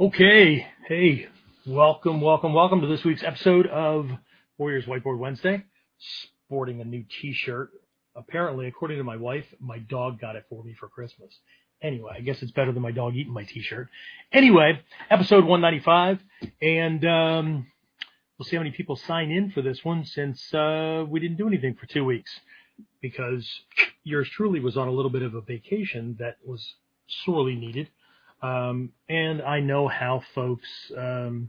Okay, hey, welcome, welcome, welcome to this week's episode of Warriors Whiteboard Wednesday. Sporting a new T-shirt. Apparently, according to my wife, my dog got it for me for Christmas. Anyway, I guess it's better than my dog eating my T-shirt. Anyway, episode 195, and um, we'll see how many people sign in for this one since uh, we didn't do anything for two weeks because yours truly was on a little bit of a vacation that was sorely needed. Um, and I know how folks, um,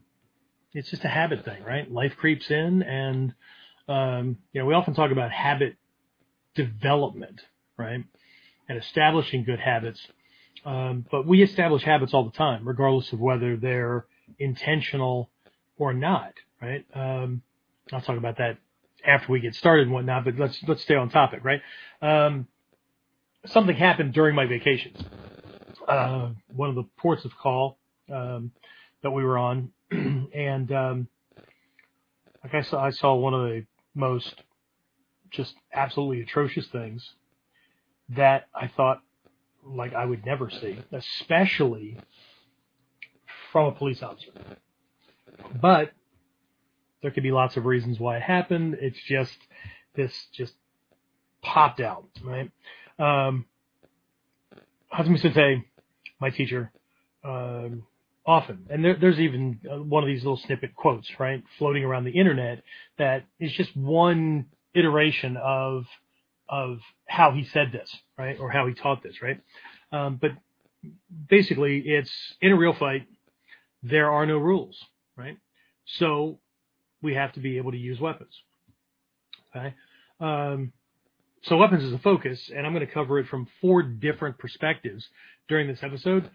it's just a habit thing, right? Life creeps in and, um, you know, we often talk about habit development, right? And establishing good habits. Um, but we establish habits all the time, regardless of whether they're intentional or not, right? Um, I'll talk about that after we get started and whatnot, but let's, let's stay on topic, right? Um, something happened during my vacation uh, one of the ports of call um, that we were on, and um, like I saw, I saw one of the most just absolutely atrocious things that I thought like I would never see, especially from a police officer. But there could be lots of reasons why it happened. It's just this just popped out, right? Um, Hatsumi Sensei my teacher um, often. And there, there's even uh, one of these little snippet quotes, right, floating around the internet that is just one iteration of of how he said this, right, or how he taught this, right. Um, but basically, it's in a real fight, there are no rules, right. So we have to be able to use weapons. Okay. Um, so weapons is a focus, and I'm going to cover it from four different perspectives during this episode.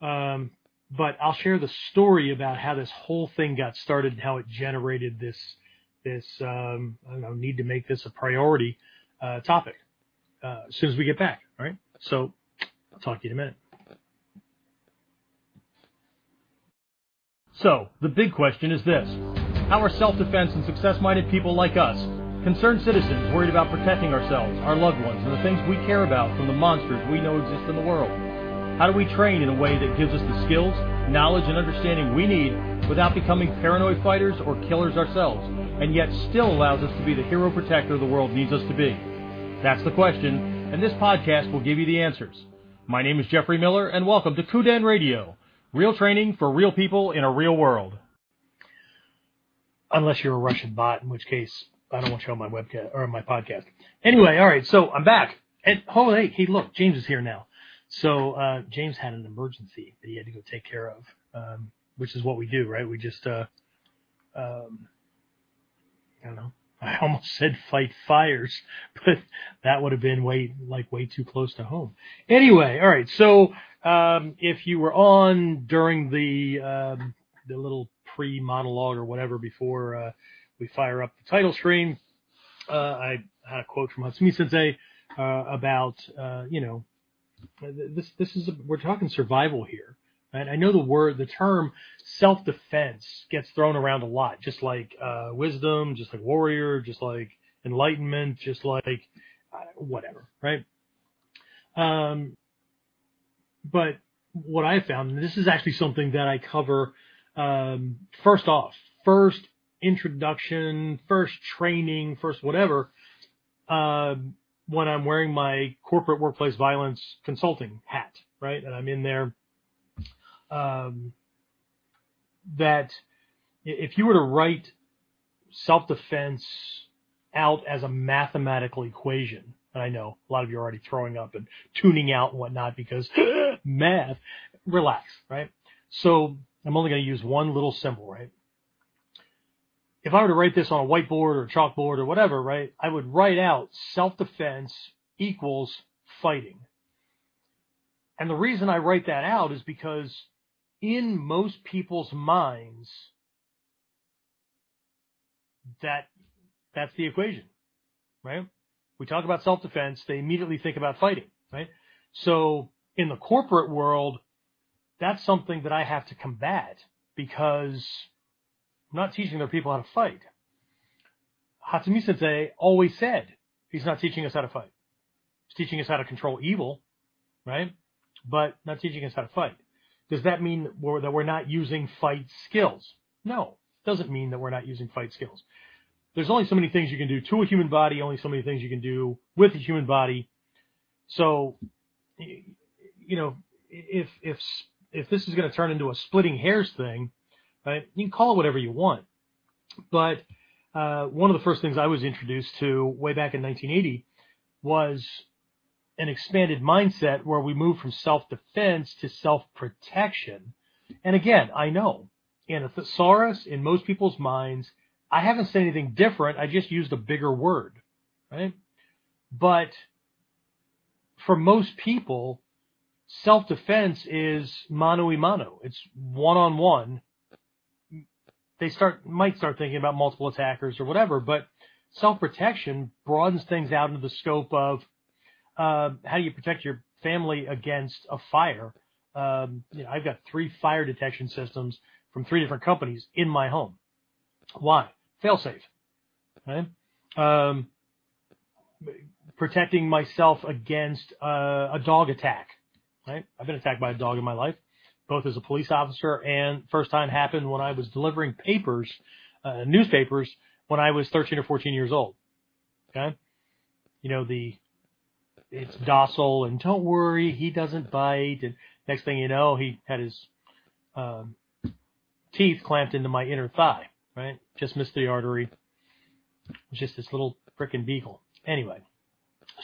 Um, but I'll share the story about how this whole thing got started and how it generated this this um, know need to make this a priority uh, topic uh, as soon as we get back. All right. So I'll talk to you in a minute. So the big question is this: How are self-defense and success-minded people like us Concerned citizens worried about protecting ourselves, our loved ones, and the things we care about from the monsters we know exist in the world. How do we train in a way that gives us the skills, knowledge, and understanding we need without becoming paranoid fighters or killers ourselves, and yet still allows us to be the hero protector the world needs us to be? That's the question, and this podcast will give you the answers. My name is Jeffrey Miller, and welcome to Kuden Radio, real training for real people in a real world. Unless you're a Russian bot, in which case I don't want to show my webcast or my podcast. Anyway, all right, so I'm back. And oh, hey, look, James is here now. So uh, James had an emergency that he had to go take care of, um, which is what we do, right? We just, uh, um, I don't know. I almost said fight fires, but that would have been way like way too close to home. Anyway, all right. So um, if you were on during the um, the little pre monologue or whatever before uh, we fire up the title screen. Uh, I had a quote from Hatsumi Sensei uh, about, uh, you know, this this is a, we're talking survival here. Right? I know the word, the term self-defense gets thrown around a lot, just like uh, wisdom, just like warrior, just like enlightenment, just like uh, whatever, right? Um, but what I found, and this is actually something that I cover um, first off, first introduction, first training, first whatever, uh, when I'm wearing my corporate workplace violence consulting hat, right? And I'm in there. Um, that if you were to write self defense out as a mathematical equation, and I know a lot of you are already throwing up and tuning out and whatnot because math, relax, right? So I'm only going to use one little symbol, right? If I were to write this on a whiteboard or chalkboard or whatever, right, I would write out self-defense equals fighting. And the reason I write that out is because in most people's minds, that that's the equation, right? We talk about self-defense, they immediately think about fighting, right? So in the corporate world, that's something that I have to combat because not teaching their people how to fight. Hatsumi Sensei always said he's not teaching us how to fight. He's teaching us how to control evil, right? But not teaching us how to fight. Does that mean we're, that we're not using fight skills? No, it doesn't mean that we're not using fight skills. There's only so many things you can do to a human body, only so many things you can do with a human body. So, you know, if if if this is going to turn into a splitting hairs thing, right? You can call it whatever you want, but uh, one of the first things I was introduced to way back in 1980 was an expanded mindset where we move from self-defense to self-protection. And again, I know in a thesaurus, in most people's minds, I haven't said anything different. I just used a bigger word, right? But for most people, self-defense is mano a mano. It's one-on-one. They start might start thinking about multiple attackers or whatever, but self-protection broadens things out into the scope of uh, how do you protect your family against a fire? Um, you know, I've got three fire detection systems from three different companies in my home. Why? Fail safe. Right? Um, protecting myself against uh, a dog attack. Right? I've been attacked by a dog in my life, both as a police officer and first time happened when I was delivering papers, uh, newspapers when I was 13 or 14 years old. Okay? You know, the it's docile and don't worry, he doesn't bite. And next thing you know, he had his um, teeth clamped into my inner thigh, right? Just missed the artery. It was just this little frickin' beagle. Anyway,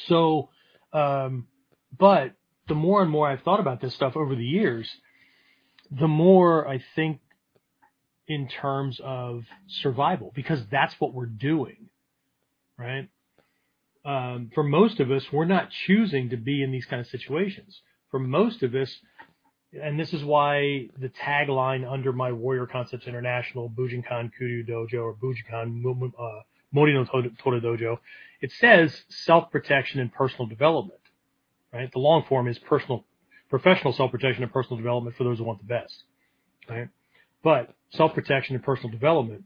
so, um, but the more and more I've thought about this stuff over the years, the more I think in terms of survival because that's what we're doing, right? Um, for most of us, we're not choosing to be in these kind of situations. For most of us, and this is why the tagline under my Warrior Concepts International Bujinkan Kuryu Dojo or Bujinkan uh, Mori no Tora Dojo, it says self-protection and personal development, right? The long form is personal, professional self-protection and personal development for those who want the best, right? But self-protection and personal development,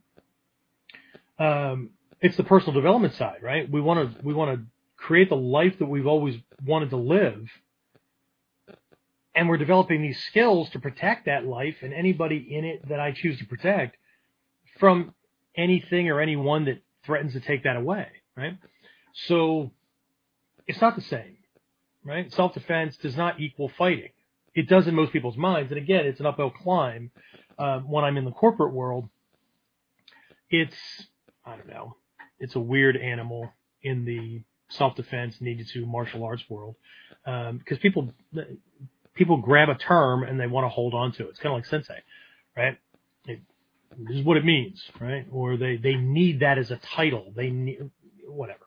um, it's the personal development side, right? We want to, we want to create the life that we've always wanted to live and we're developing these skills to protect that life and anybody in it that I choose to protect from anything or anyone that threatens to take that away, right? So it's not the same, right? Self-defense does not equal fighting. It does in most people's minds, and again, it's an uphill climb. Uh, when I'm in the corporate world, it's I don't know, it's a weird animal in the self-defense needed to martial arts world um, because people people grab a term and they want to hold on to it. It's kind of like sensei, right? It, this is what it means, right? Or they, they need that as a title. They need, whatever.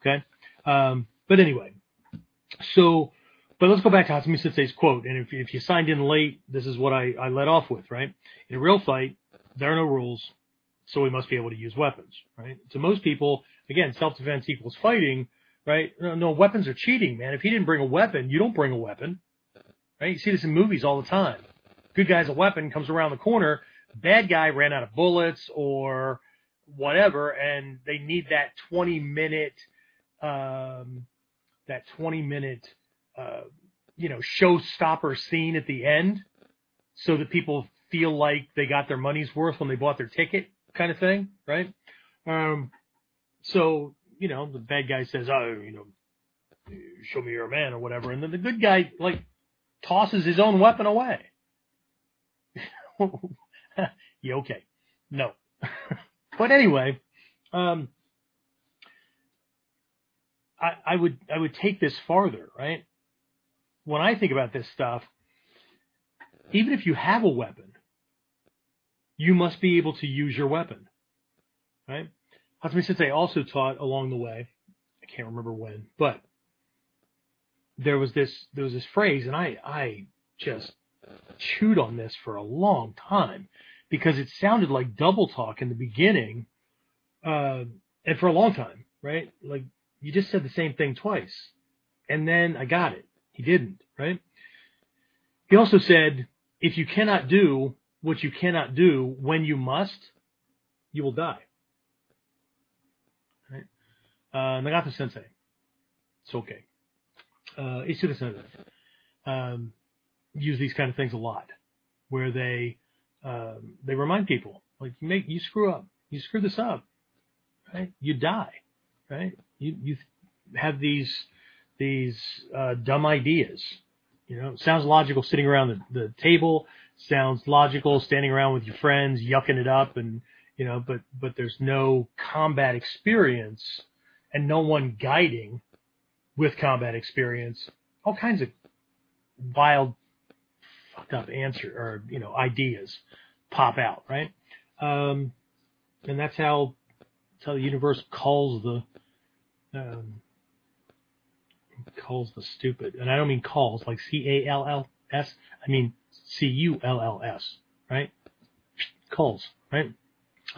Okay. Um, but anyway, so, but let's go back to Hatsumi Sensei's quote. And if, if you signed in late, this is what I, I led off with, right? In a real fight, there are no rules. So we must be able to use weapons, right? To most people, again, self-defense equals fighting, right? No, no, weapons are cheating, man. If he didn't bring a weapon, you don't bring a weapon. Right? You see this in movies all the time. Good guy's a weapon, comes around the corner. Bad guy ran out of bullets or whatever, and they need that 20 minute, um, that 20 minute, uh, you know, showstopper scene at the end so that people feel like they got their money's worth when they bought their ticket kind of thing, right? Um, so, you know, the bad guy says, oh, you know, show me you're man or whatever. And then the good guy, like, tosses his own weapon away. yeah, okay. No. but anyway, um, I, I would I would take this farther, right? When I think about this stuff, even if you have a weapon, you must be able to use your weapon, right? Hatsumi Sensei also taught along the way, I can't remember when, but there was this there was this phrase, and I I just chewed on this for a long time because it sounded like double talk in the beginning, uh, and for a long time, right? Like you just said the same thing twice, and then I got it. He didn't, right? He also said, if you cannot do what you cannot do when you must, you will die. Right? Uh, Nagato Sensei. It's okay uh, Isuda um, use these kind of things a lot. where they um, they remind people like you make you screw up, you screw this up, right? You die, right? You you have these these uh, dumb ideas. You know, sounds logical sitting around the, the table. Sounds logical standing around with your friends, yucking it up, and you know, but but there's no combat experience and no one guiding with combat experience. All kinds of wild, fucked up answer or you know ideas pop out, right? Um, and that's how that's how the universe calls the um, calls the stupid, and I don't mean calls like C A L L S. I mean C U L L S, right? Calls, right?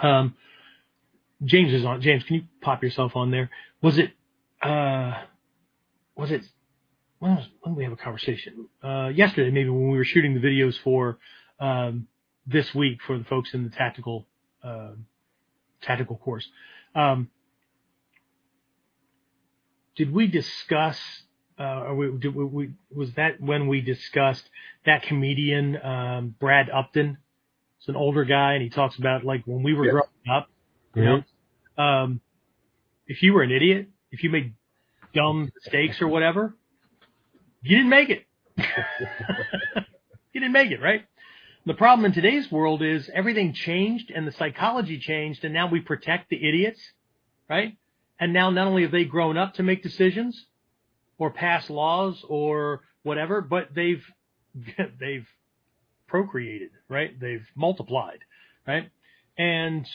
Um, James is on. James, can you pop yourself on there? Was it? Uh, was it? When, was, when did we have a conversation? Uh, yesterday, maybe when we were shooting the videos for um, this week for the folks in the tactical uh, tactical course. Um, did we discuss? Uh, we, did we, we, was that when we discussed that comedian um, Brad Upton? It's an older guy, and he talks about like when we were Yes. growing up. You know, um, if you were an idiot, if you made dumb mistakes or whatever, you didn't make it. you didn't make it, right? The problem in today's world is everything changed and the psychology changed and now we protect the idiots, right? And now not only have they grown up to make decisions or pass laws or whatever, but they've, they've procreated, right? They've multiplied, right? And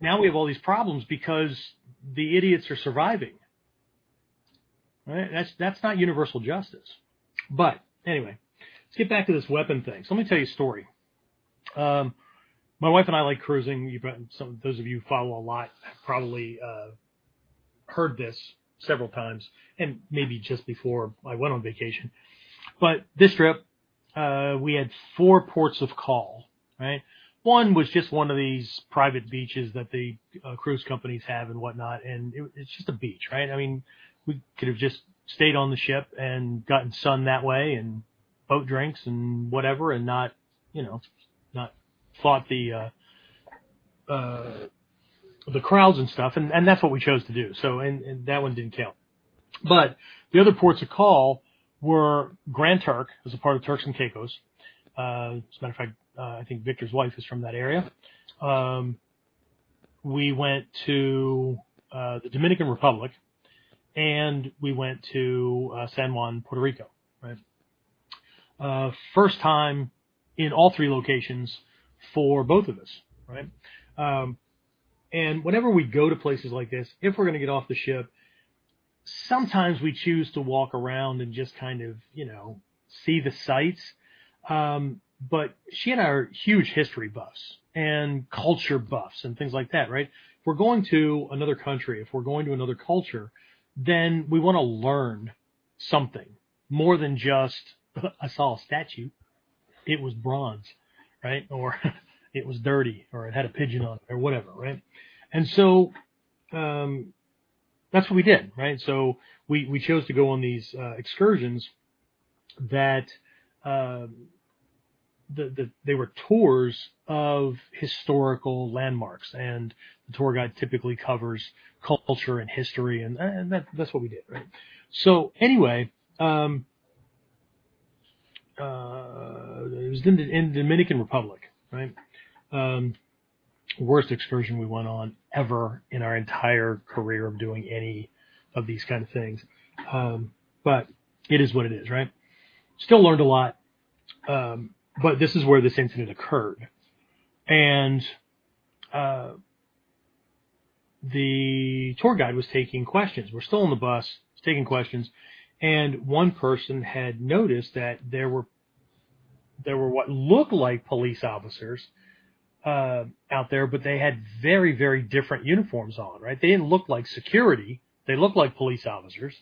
now we have all these problems because the idiots are surviving. Right? That's that's not universal justice. But anyway, let's get back to this weapon thing. So let me tell you a story. Um, my wife and I like cruising. You've some those of you follow a lot probably uh, heard this several times, and maybe just before I went on vacation. But this trip, uh, we had four ports of call. Right, one was just one of these private beaches that the uh, cruise companies have and whatnot, and it, it's just a beach, right? I mean, we could have just stayed on the ship and gotten sun that way and boat drinks and whatever, and not, you know, not fought the uh, uh, the crowds and stuff, and, and that's what we chose to do. So, and, and that one didn't count. But the other ports of call were Grand Turk, as a part of Turks and Caicos. Uh, as a matter of fact, uh, I think Victor's wife is from that area. Um, we went to uh, the Dominican Republic, and we went to uh, San Juan, Puerto Rico. Right. Uh, first time in all three locations for both of us. Right. Um, and whenever we go to places like this, if we're going to get off the ship, sometimes we choose to walk around and just kind of, you know, see the sights. Um, but she and I are huge history buffs and culture buffs and things like that, right? If we're going to another country, if we're going to another culture, then we want to learn something more than just I saw a statue, it was bronze, right? Or it was dirty, or it had a pigeon on it, or whatever, right? And so um, that's what we did, right? So we we chose to go on these uh, excursions that. Um, the, the, they were tours of historical landmarks, and the tour guide typically covers culture and history, and, and that, that's what we did, right? So anyway, um, uh, it was in the, in the Dominican Republic, right? Um, worst excursion we went on ever in our entire career of doing any of these kind of things. Um, but it is what it is, right? Still learned a lot. Um, but this is where this incident occurred. And, uh, the tour guide was taking questions. We're still on the bus, taking questions. And one person had noticed that there were, there were what looked like police officers, uh, out there, but they had very, very different uniforms on, right? They didn't look like security. They looked like police officers.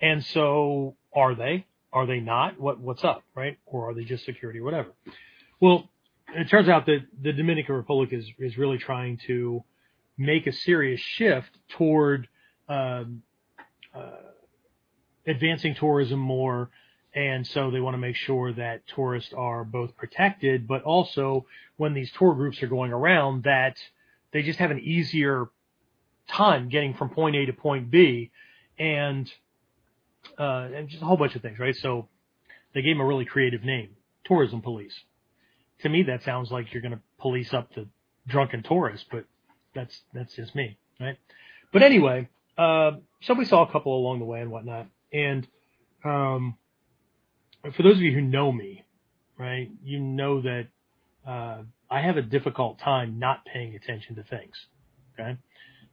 And so are they? Are they not? What what's up, right? Or are they just security or whatever? Well, it turns out that the Dominican Republic is is really trying to make a serious shift toward um, uh, advancing tourism more And so they want to make sure that tourists are both protected, but also when these tour groups are going around that they just have an easier time getting from point A to point B and, uh, and just a whole bunch of things, right? So they gave them a really creative name, tourism police. To me, that sounds like you're going to police up the drunken tourists, but that's, that's just me, right? But anyway, uh, so we saw a couple along the way and whatnot. And, um, for those of you who know me, right, you know that uh, I have a difficult time not paying attention to things. Okay,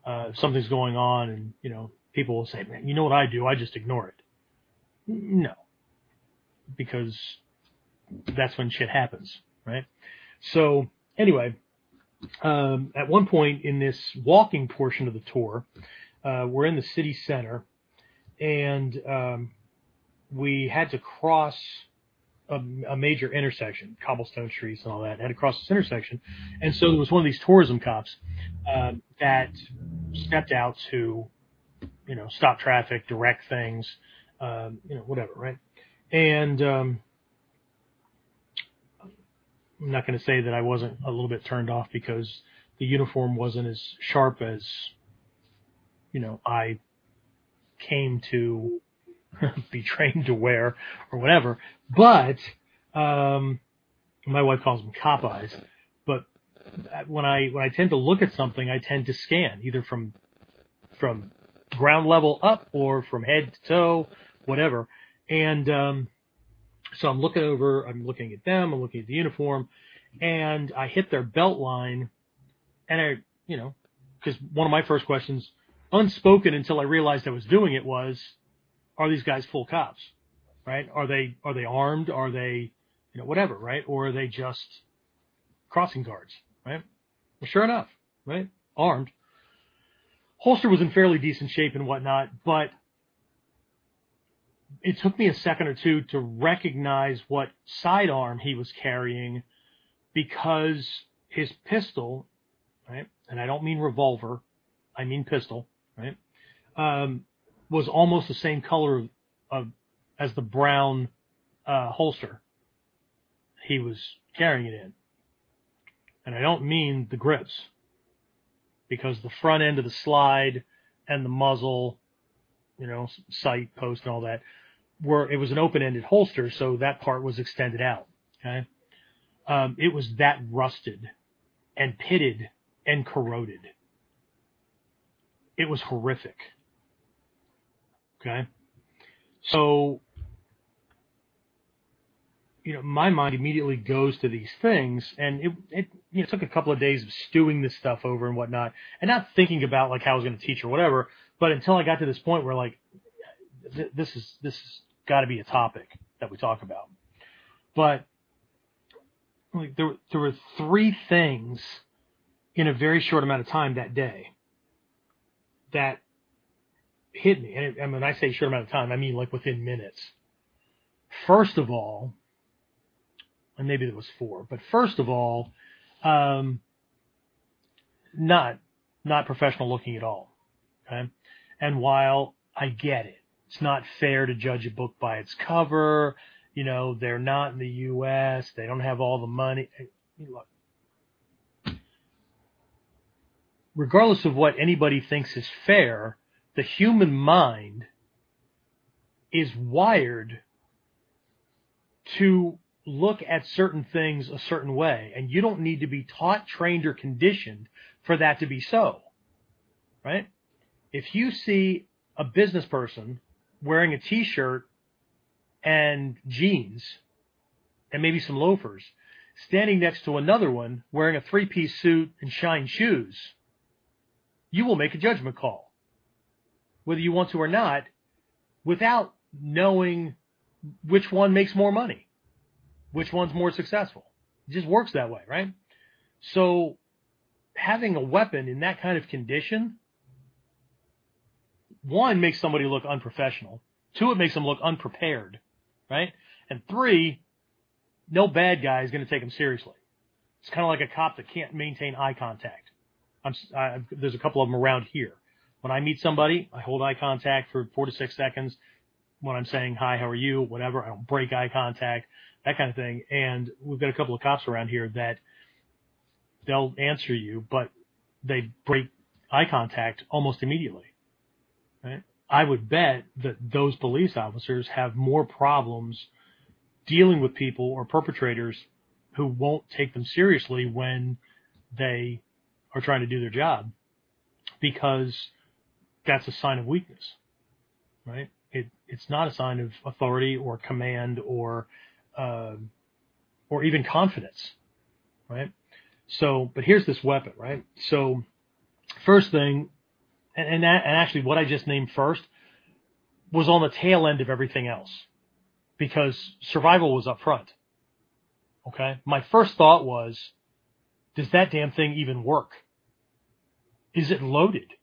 uh, something's going on, and you know, people will say, "Man, you know what I do? I just ignore it." No, because that's when shit happens, right? So anyway, um, at one point in this walking portion of the tour, uh, we're in the city center, and um, we had to cross a, a, major intersection, cobblestone streets and all that. Had to cross this intersection, and so there was one of these tourism cops uh, that stepped out to, you know, stop traffic, direct things, um, you know, whatever, right? And um, I'm not going to say that I wasn't a little bit turned off because the uniform wasn't as sharp as, you know, I came to be trained to wear or whatever. But um, my wife calls them cop eyes. But when I when I tend to look at something, I tend to scan either from from ground level up or from head to toe, whatever. And um, so I'm looking over, I'm looking at them, I'm looking at the uniform, and I hit their belt line, and I, you know, because one of my first questions, unspoken until I realized I was doing it, was, are these guys full cops? Right? Are they are they armed? Are they you know whatever? Right? Or are they just crossing guards? Right? Well, sure enough, right? Armed. Holster was in fairly decent shape and whatnot, but it took me a second or two to recognize what sidearm he was carrying because his pistol, right? And I don't mean revolver, I mean pistol, right? Um, was almost the same color of, of as the brown uh, holster he was carrying it in. And I don't mean the grips, because the front end of the slide and the muzzle, you know, sight post and all that, were it was an open-ended holster, so that part was extended out. Okay, um, it was that rusted and pitted and corroded. It was horrific. Okay. So, you know, my mind immediately goes to these things and it, it, you know, took a couple of days of stewing this stuff over and whatnot and not thinking about like how I was going to teach or whatever. But until I got to this point where like, th- this is, this has got to be a topic that we talk about. But like there, there were three things in a very short amount of time that day that hit me. And, and when I say short amount of time, I mean like within minutes. First of all, and maybe there was four, but first of all, um, not not professional looking at all. Okay, and while I get it, it's not fair to judge a book by its cover. You know, they're not in the U.S. They don't have all the money. Look, regardless of what anybody thinks is fair, the human mind is wired to look at certain things a certain way, and you don't need to be taught, trained, or conditioned for that to be so. Right? If you see a business person wearing a t-shirt and jeans and maybe some loafers standing next to another one wearing a three-piece suit and shine shoes, you will make a judgment call whether you want to or not, without knowing which one makes more money, which one's more successful. It just works that way, right? So having a weapon in that kind of condition, one makes somebody look unprofessional. Two, it makes them look unprepared, right? And three, no bad guy is going to take them seriously. It's kind of like a cop that can't maintain eye contact. I'm, I, there's a couple of them around here. When I meet somebody, I hold eye contact for four to six seconds. when I'm saying hi, how are you, whatever. I don't break eye contact, that kind of thing. And we've got a couple of cops around here that they'll answer you, but they break eye contact almost immediately. Right? I would bet that those police officers have more problems dealing with people or perpetrators who won't take them seriously when they are trying to do their job because that's a sign of weakness, right? It, it's not a sign of authority or command or, uh, or even confidence, right? So, but here's this weapon, right? So, first thing, and, and, that, and actually what I just named first was on the tail end of everything else because survival was up front. Okay. My first thought was, does that damn thing even work? Is it loaded?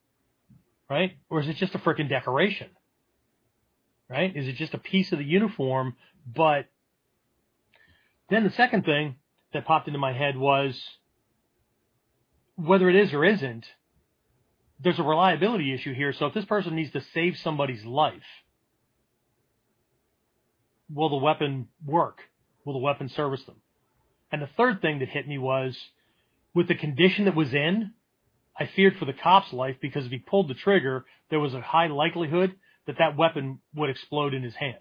Right? Or is it just a freaking decoration? Right? Is it just a piece of the uniform? But then the second thing that popped into my head was whether it is or isn't, there's a reliability issue here. So if this person needs to save somebody's life, will the weapon work? Will the weapon service them? And the third thing that hit me was with the condition that was in, I feared for the cop's life because if he pulled the trigger, there was a high likelihood that that weapon would explode in his hand.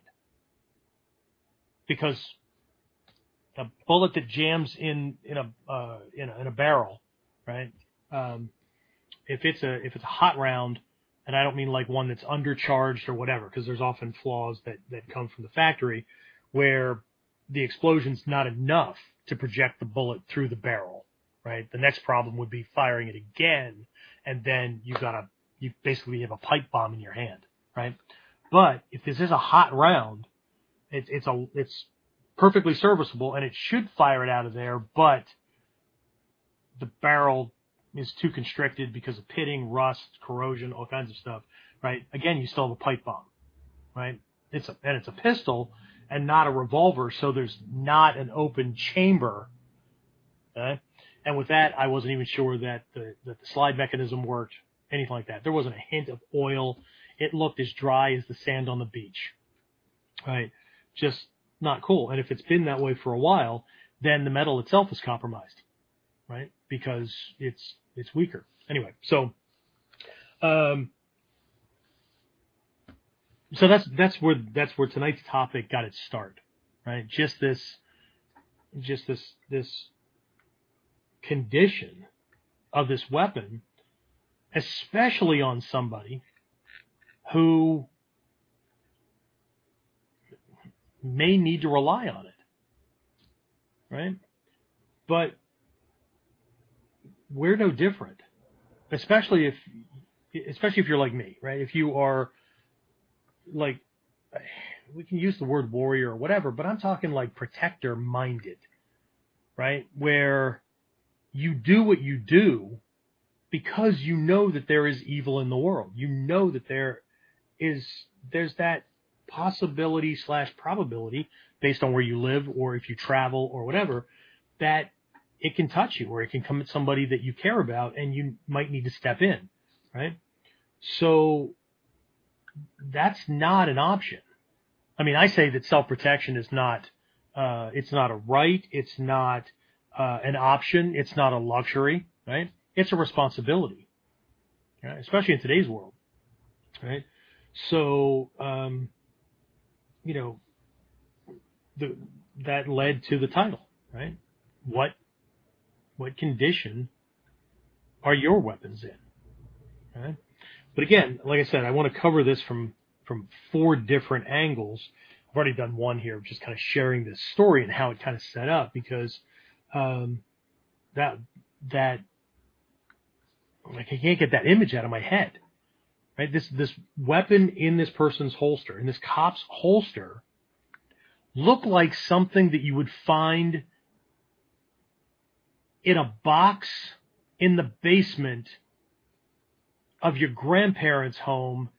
Because a bullet that jams in in a uh, in a, in a barrel, right? Um, if it's a if it's a hot round, and I don't mean like one that's undercharged or whatever, because there's often flaws that that come from the factory where the explosion's not enough to project the bullet through the barrel, right? The next problem would be firing it again, and then you got a you basically have a pipe bomb in your hand, right? But if this is a hot round, it, it's a it's perfectly serviceable and it should fire it out of there, but the barrel is too constricted because of pitting, rust, corrosion, all kinds of stuff, right? Again, you still have a pipe bomb, right? It's a, and it's a pistol, and not a revolver, so there's not an open chamber. Okay? And with that, I wasn't even sure that the, that the slide mechanism worked, anything like that. There wasn't a hint of oil. It looked as dry as the sand on the beach. Right? Just not cool. And if it's been that way for a while, then the metal itself is compromised. Right? Because it's, it's weaker. Anyway, so, um, so that's that's where that's where tonight's topic got its start, right? Just this, just this this condition of this weapon, especially on somebody who may need to rely on it, right? But we're no different, especially if especially if you're like me, right? If you are like we can use the word warrior or whatever, but I'm talking like protector minded, right? Where you do what you do because you know that there is evil in the world. You know that there is, there's that possibility slash probability based on where you live or if you travel or whatever that it can touch you or it can come at somebody that you care about and you might need to step in, right? So that's not an option. I mean, I say that self-protection is not, uh, it's not a right. It's not, uh, an option. It's not a luxury, right? It's a responsibility, right? especially in today's world, right? So, um, you know, the, that led to the title, right? What, what condition are your weapons in, right? But again, like I said, I want to cover this from from four different angles. I've already done one here, just kind of sharing this story and how it kind of set up because um, that that like I can't get that image out of my head. Right? This this weapon in this person's holster, in this cop's holster, looked like something that you would find in a box in the basement of your grandparents' home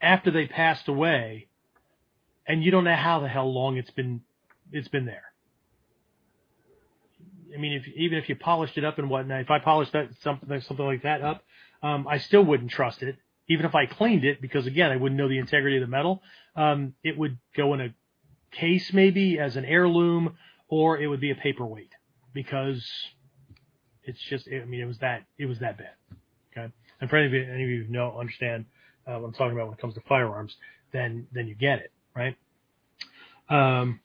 after they passed away, and you don't know how the hell long it's been it's been there. I mean, if even if you polished it up and whatnot, if I polished that something something like that up, um, I still wouldn't trust it even if I cleaned it, because again, I wouldn't know the integrity of the metal, um, it would go in a case maybe as an heirloom, or it would be a paperweight because it's just, I mean, it was that, it was that bad. Okay. And for any of you, any of you who know, understand uh, what I'm talking about when it comes to firearms, then, then you get it, right? Um,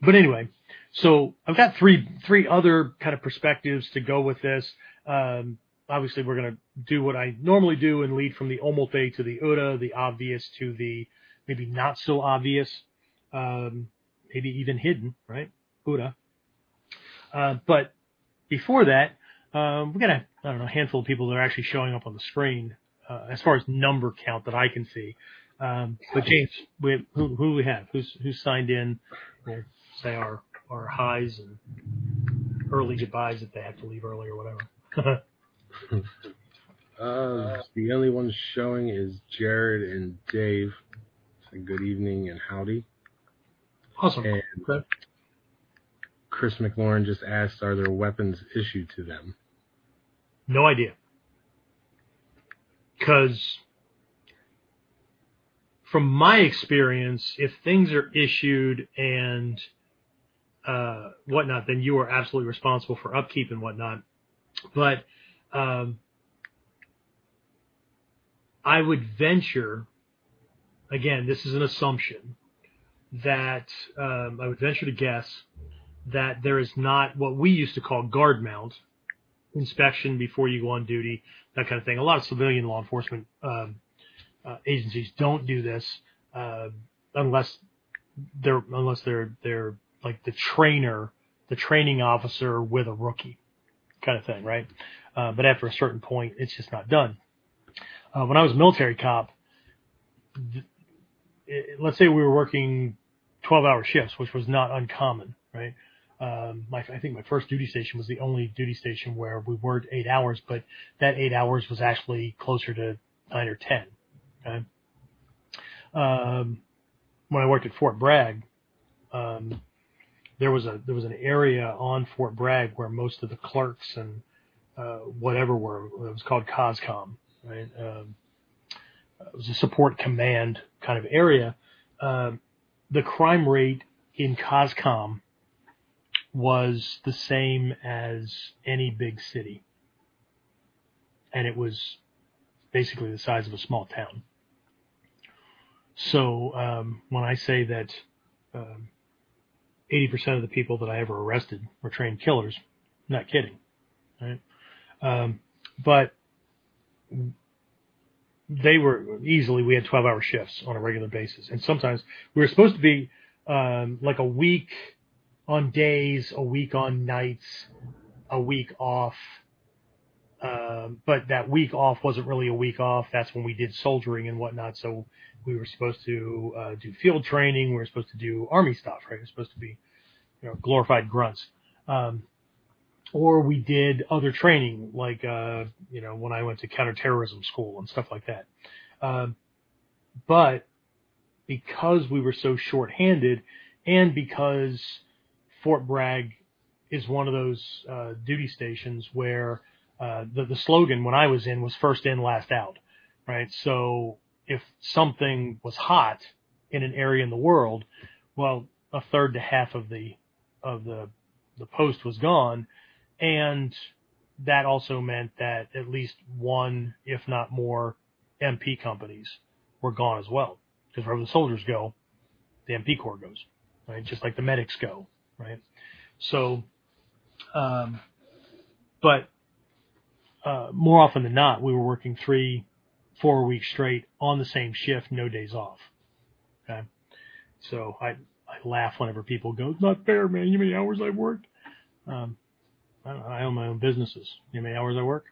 but anyway, so I've got three, three other kind of perspectives to go with this. Um, obviously we're going to do what I normally do and lead from the omote to the ura, the obvious to the maybe not so obvious, um, maybe even hidden, right? Ura. Uh, but before that, um, we got a, I don't know, handful of people that are actually showing up on the screen, uh, as far as number count that I can see. Um, but James, we, who, who we have? Who's, who's signed in? We'll say our, our highs and early goodbyes if they have to leave early or whatever. uh, the only ones showing is Jared and Dave. Say good evening and howdy. Awesome. And okay. Chris McLaurin just asked, are there weapons issued to them? No idea. Because from my experience, if things are issued and uh, whatnot, then you are absolutely responsible for upkeep and whatnot. But um, I would venture, again, this is an assumption, that um, I would venture to guess that there is not what we used to call guard mount inspection before you go on duty, that kind of thing. A lot of civilian law enforcement um, uh, agencies don't do this uh, unless they're unless they're they're like the trainer, the training officer with a rookie kind of thing, right? Uh, but after a certain point, it's just not done. Uh, when I was a military cop, th- it, let's say we were working 12 hour shifts, which was not uncommon, right? Um, my, I think my first duty station was the only duty station where we worked eight hours, but that eight hours was actually closer to nine or 10. Okay. Um, when I worked at Fort Bragg, um, there was a there was an area on Fort Bragg where most of the clerks and uh, whatever were. It was called COSCOM, right? Um, it was a support command kind of area. Um, the crime rate in COSCOM was the same as any big city, and it was basically the size of a small town. So um, when I say that um, 80% of the people that I ever arrested were trained killers. I'm not kidding. Right? Um, but they were easily, we had 12 hour shifts on a regular basis. And sometimes we were supposed to be, um, like a week on days, a week on nights, a week off. Um, but that week off wasn't really a week off. That's when we did soldiering and whatnot. So we were supposed to uh, do field training. We were supposed to do army stuff, right? We were supposed to be, you know, glorified grunts. Um, or we did other training, like uh, you know, when I went to counterterrorism school and stuff like that. Um, but because we were so short-handed, and because Fort Bragg is one of those uh, duty stations where uh, the the slogan when I was in was first in, last out, right? So if something was hot in an area in the world, well, a third to half of the of the the post was gone, and that also meant that at least one, if not more, MP companies were gone as well. Because wherever the soldiers go, the MP Corps goes, right? Just like the medics go, right? So, um, but uh, more often than not, we were working three, four weeks straight on the same shift, no days off. Okay. So I, I laugh whenever people go, it's not fair, man. You know how many hours I've worked? Um, I, own my own businesses. You know how many hours I work?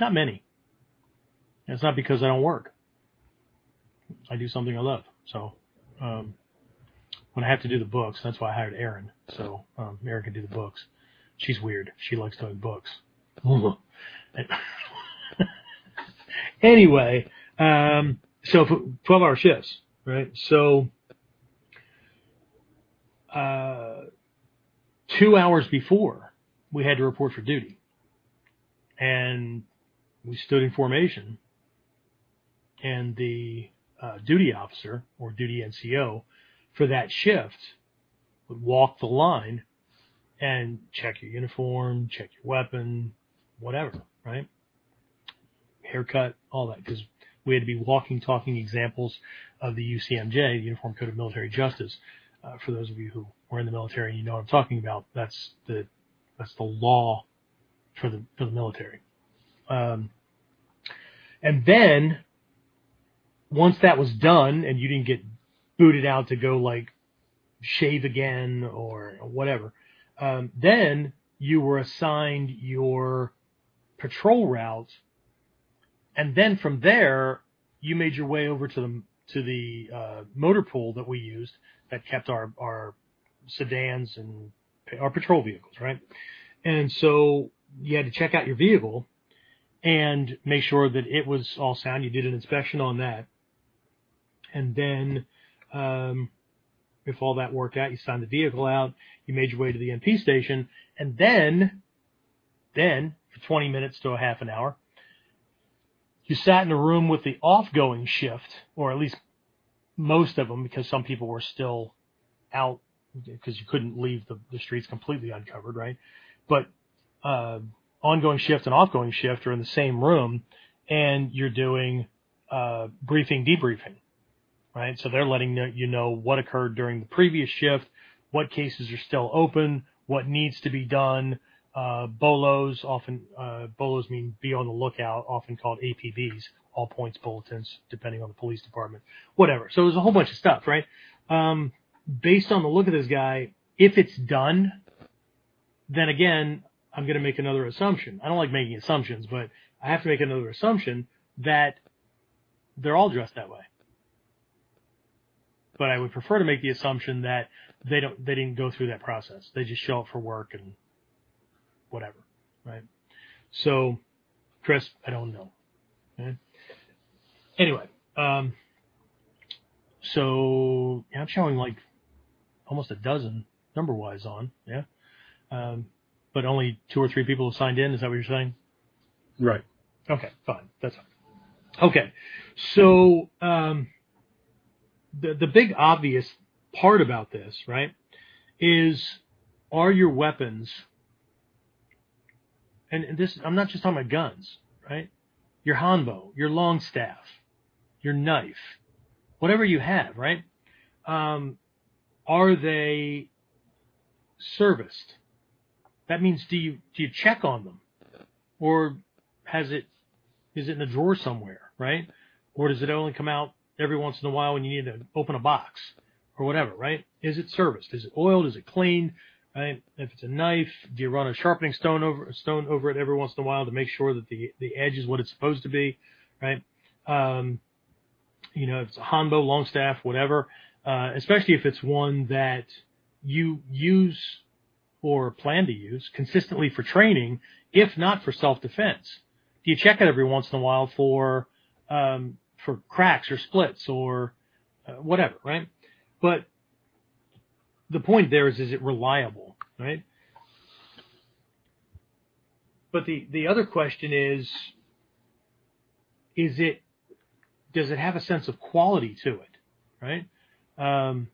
Not many. And it's not because I don't work. I do something I love. So, um, when I have to do the books, that's why I hired Erin. So, um, Erin can do the books. She's weird. She likes doing books. anyway, um, so 12 hour shifts, right? So, uh, two hours before we had to report for duty and we stood in formation and the uh, duty officer or duty NCO for that shift would walk the line and check your uniform, check your weapon, whatever, right? Haircut, all that, because we had to be walking, talking examples of the UCMJ, the Uniform Code of Military Justice. Uh, for those of you who were in the military and you know what I'm talking about, that's the that's the law for the for the military. Um, and then once that was done and you didn't get booted out to go like shave again or whatever, um, then you were assigned your patrol route, and then from there you made your way over to the to the uh, motor pool that we used that kept our our sedans and our patrol vehicles, right? And so you had to check out your vehicle and make sure that it was all sound. You did an inspection on that. And then, um, if all that worked out, you signed the vehicle out, you made your way to the MP station, and then, then, for 20 minutes to a half an hour, you sat in a room with the off-going shift, or at least most of them, because some people were still out because you couldn't leave the, the streets completely uncovered, right? But uh, ongoing shift and offgoing shift are in the same room, and you're doing uh, briefing, debriefing, right? So they're letting you know what occurred during the previous shift, what cases are still open, what needs to be done. Uh, BOLOs often uh, BOLOs mean be on the lookout, often called APBs, all points bulletins, depending on the police department, whatever. So there's a whole bunch of stuff, right? Um, based on the look of this guy, if it's done, then again, I'm going to make another assumption. I don't like making assumptions, but I have to make another assumption that they're all dressed that way. But I would prefer to make the assumption that they don't, they didn't go through that process. They just show up for work and whatever, right? So, Chris, I don't know. Okay? Anyway, um, so yeah, I'm showing like almost a dozen number wise on, yeah. Um, but only two or three people have signed in. Is that what you're saying? Right. Okay, fine. That's fine. Okay. So, um, the, the big obvious part about this, right, is are your weapons, and, this, I'm not just talking about guns, right? Your hanbo, your long staff, your knife, whatever you have, right? Um, are they serviced? That means do you do you check on them, or has it is it in a drawer somewhere, right? Or does it only come out every once in a while when you need to open a box or whatever, right? Is it serviced? Is it oiled? Is it cleaned? Right? If it's a knife, do you run a sharpening stone over stone over it every once in a while to make sure that the the edge is what it's supposed to be, right? Um, you know, if it's a Hanbo, long staff, whatever, uh, especially if it's one that you use or plan to use consistently for training, if not for self-defense. Do you check it every once in a while for um, for cracks or splits or uh, whatever, right? But the point there is, is it reliable, right? But the the other question is, is it does it have a sense of quality to it, right? Um,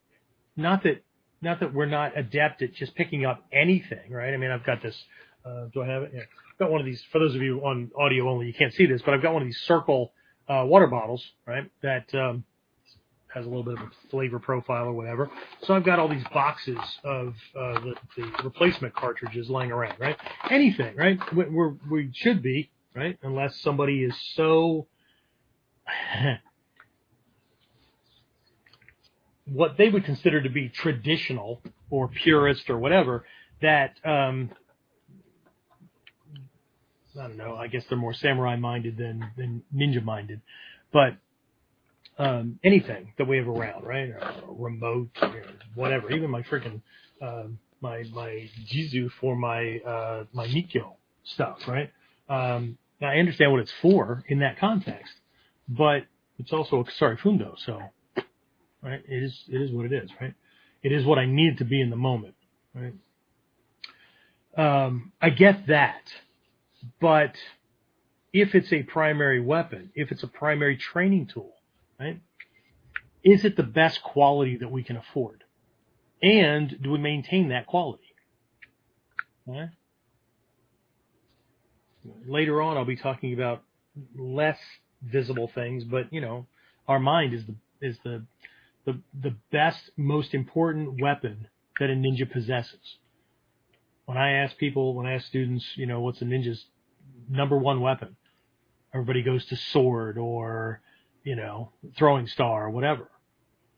not that not that we're not adept at just picking up anything, right? I mean, I've got this. Uh, do I have it? Yeah. I've got one of these. For those of you on audio only, you can't see this, but I've got one of these Cirkul uh, water bottles, right? That um, has a little bit of a flavor profile or whatever. So I've got all these boxes of uh, the, the replacement cartridges laying around, right? Anything, right? We're, we should be, right? Unless somebody is so what they would consider to be traditional or purist or whatever that um, I don't know. I guess they're more samurai minded than than ninja minded, but um, anything that we have around, right? Or remote, whatever. Even my freaking uh, my my juzu for my uh, my Mikkyo stuff, right? Um, I understand what it's for in that context, but it's also a kusari fundo, so right? It is it is what it is, right? It is what I need to be in the moment, right? Um, I get that, but if it's a primary weapon, if it's a primary training tool, right? Is it the best quality that we can afford? And do we maintain that quality? Right? Later on, I'll be talking about less visible things, but you know, our mind is the is the the the best, most important weapon that a ninja possesses. When I ask people, when I ask students, you know, what's a ninja's number one weapon? Everybody goes to sword or, you know, throwing star or whatever.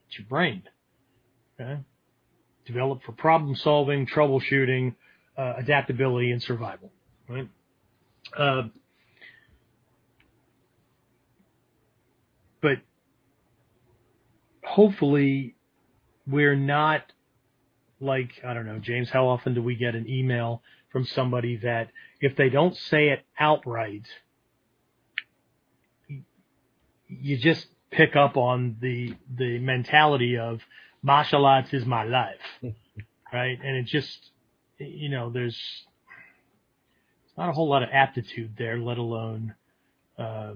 It's your brain. Okay? Developed for problem solving, troubleshooting, uh, adaptability, and survival. Right? Uh, but hopefully we're not like, I don't know, James, how often do we get an email from somebody that if they don't say it outright, you just pick up on the, the mentality of martial arts is my life, right? And it just, you know, there's not a whole lot of aptitude there, let alone, uh,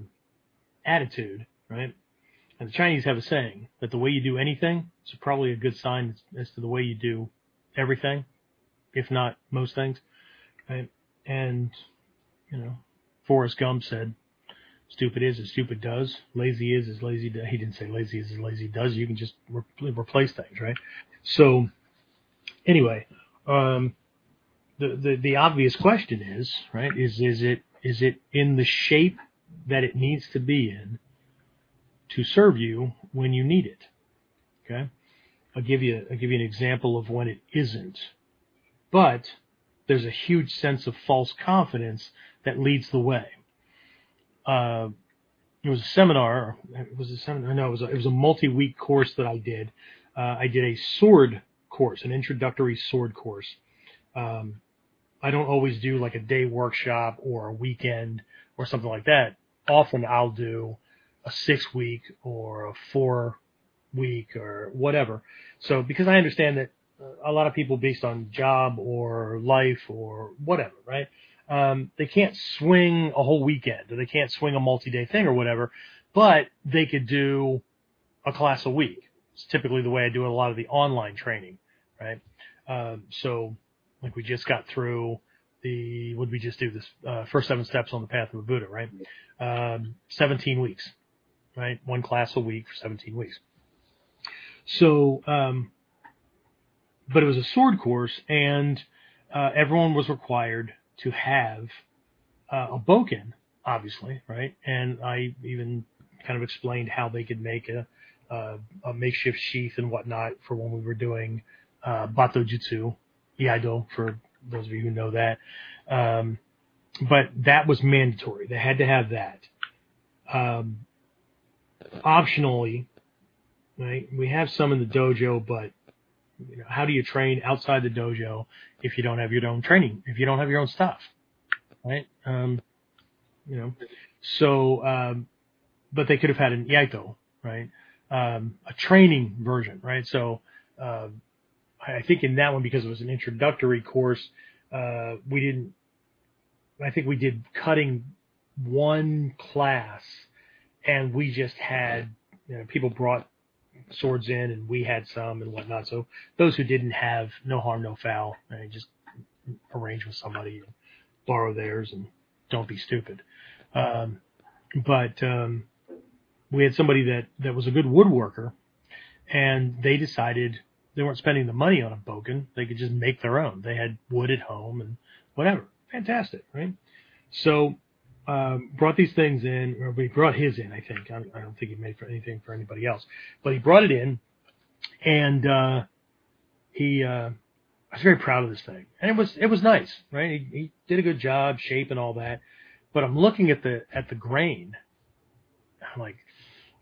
attitude, right? And the Chinese have a saying that the way you do anything is probably a good sign as to the way you do everything, if not most things. Right? And, you know, Forrest Gump said, stupid is as stupid does. Lazy is as lazy does. He didn't say lazy is as lazy does. You can just re- replace things, right? So, anyway, um, the, the, the obvious question is, right, is, is it, is it in the shape that it needs to be in to serve you when you need it. Okay. I'll give you, I'll give you an example of when it isn't. But there's a huge sense of false confidence that leads the way. Uh, it was a seminar. It was a seminar. No, it was a, it was a multi-week course that I did. Uh, I did a sword course, an introductory sword course. Um, I don't always do like a day workshop or a weekend or something like that. Often I'll do a six week or a four week or whatever. So because I understand that a lot of people based on job or life or whatever, right? Um, they can't swing a whole weekend or they can't swing a multi-day thing or whatever, but they could do a class a week. It's typically the way I do a lot of the online training, right? Um, so like we just got through the, what did we just do this, uh, first seven steps on the path of a Buddha, right? Um, 17 weeks right? One class a week for 17 weeks. So, um, but it was a sword course, and uh, everyone was required to have uh, a bokken, obviously, right? And I even kind of explained how they could make a, a, a makeshift sheath and whatnot for when we were doing uh, Battojutsu, Iaido, for those of you who know that. Um, but that was mandatory. They had to have that. Um, optionally, right? We have some in the dojo, but you know, how do you train outside the dojo if you don't have your own training, if you don't have your own stuff, right? Um, you know, so, um, but they could have had an iaito, right? Um, a training version, right? So, uh, I think in that one, because it was an introductory course, uh, we didn't, I think we did cutting one class and we just had you know, people brought swords in, and we had some and whatnot. So those who didn't have no harm, no foul, and just arrange with somebody and borrow theirs, and don't be stupid. Um, but um, we had somebody that that was a good woodworker, and they decided they weren't spending the money on a bokken; they could just make their own. They had wood at home and whatever. Fantastic, right? So um, brought these things in, or he brought his in, I think. I, I don't think he made for anything for anybody else, but he brought it in, and uh, he. Uh, I was very proud of this thing, and it was it was nice, right? He, he did a good job, shape and all that. But I'm looking at the at the grain. I'm like,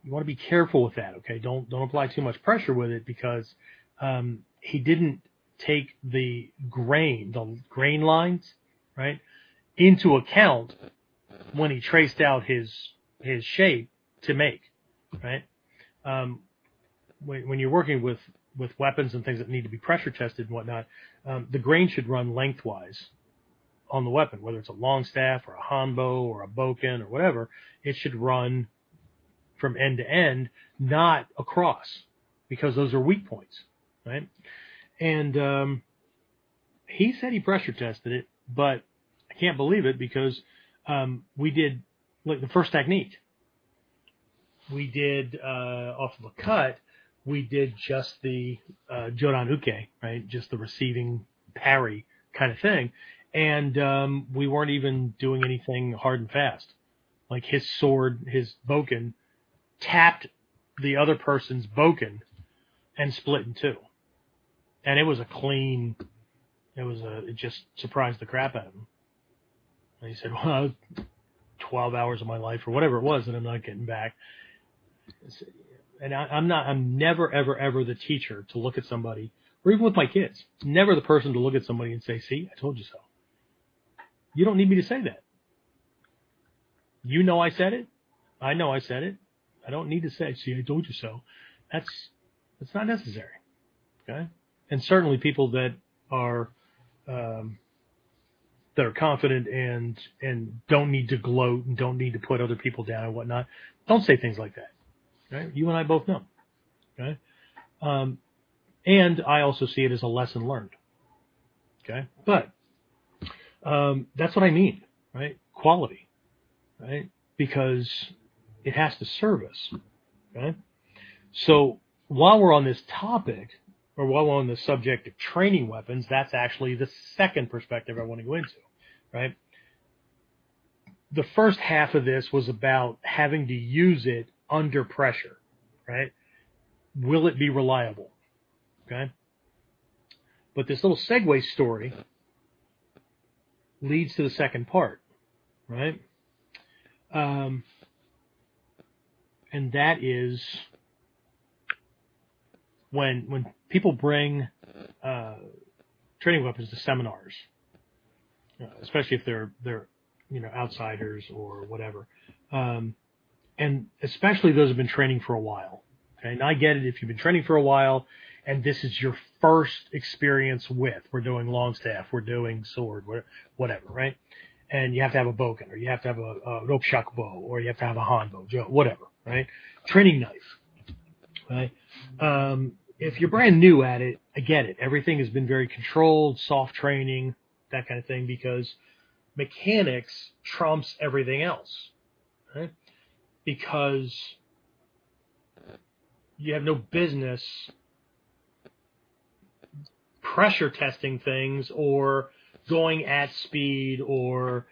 you want to be careful with that, okay? Don't don't apply too much pressure with it because um, he didn't take the grain, the grain lines, right, into account when he traced out his his shape to make, right? Um, when, when you're working with with weapons and things that need to be pressure tested and whatnot, um, the grain should run lengthwise on the weapon, whether it's a long staff or a hanbo or a bokken or whatever, it should run from end to end, not across, because those are weak points, right? And um, he said he pressure tested it, but I can't believe it because um, we did like the first technique. We did uh, off of a cut. We did just the uh, Jodan Uke, right? Just the receiving parry kind of thing, and um, we weren't even doing anything hard and fast. Like his sword, his bokken, tapped the other person's bokken and split in two, and it was a clean. It was a. It just surprised the crap out of him. And he said, "Well, 12 hours of my life or whatever it was that I'm not getting back. And I, I'm not, I'm never, ever, ever the teacher to look at somebody, or even with my kids, never the person to look at somebody and say, see, I told you so. You don't need me to say that. You know I said it. I know I said it. I don't need to say, see, I told you so. That's, that's not necessary. Okay. And certainly people that are, um, that are confident and and don't need to gloat and don't need to put other people down and whatnot. Don't say things like that. Right? You and I both know. Okay. Um, and I also see it as a lesson learned. Okay. But um, that's what I mean, right? Quality, right? Because it has to serve us. Okay. So while we're on this topic, or while on the subject of training weapons, that's actually the second perspective I want to go into, right? The first half of this was about having to use it under pressure, right? Will it be reliable? Okay. But this little segue story leads to the second part, right? Um, and that is when when people bring uh, training weapons to seminars, uh, especially if they're they're you know outsiders or whatever, um, and especially those who've been training for a while. Okay, and I get it if you've been training for a while and this is your first experience with. We're doing long staff, we're doing sword, whatever, right? And you have to have a bokken, or you have to have a, a rokushakubo, or you have to have a hanbo, whatever, right? Training knife, right? Um, if you're brand new at it, I get it. Everything has been very controlled, soft training, that kind of thing, because mechanics trumps everything else, right? Because you have no business pressure testing things or going at speed or,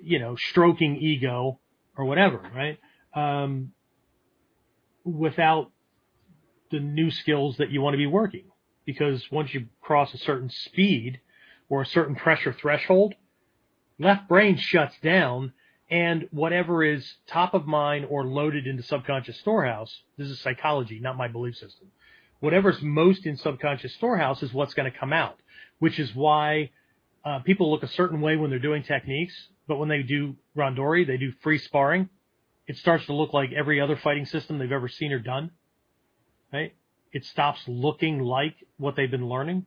you know, stroking ego or whatever, right? Um, without the new skills that you want to be working. Because once you cross a certain speed or a certain pressure threshold, left brain shuts down and whatever is top of mind or loaded into subconscious storehouse, this is psychology, not my belief system. Whatever's most in subconscious storehouse is what's going to come out, which is why uh, people look a certain way when they're doing techniques, but when they do randori, they do free sparring, it starts to look like every other fighting system they've ever seen or done It stops looking like what they've been learning.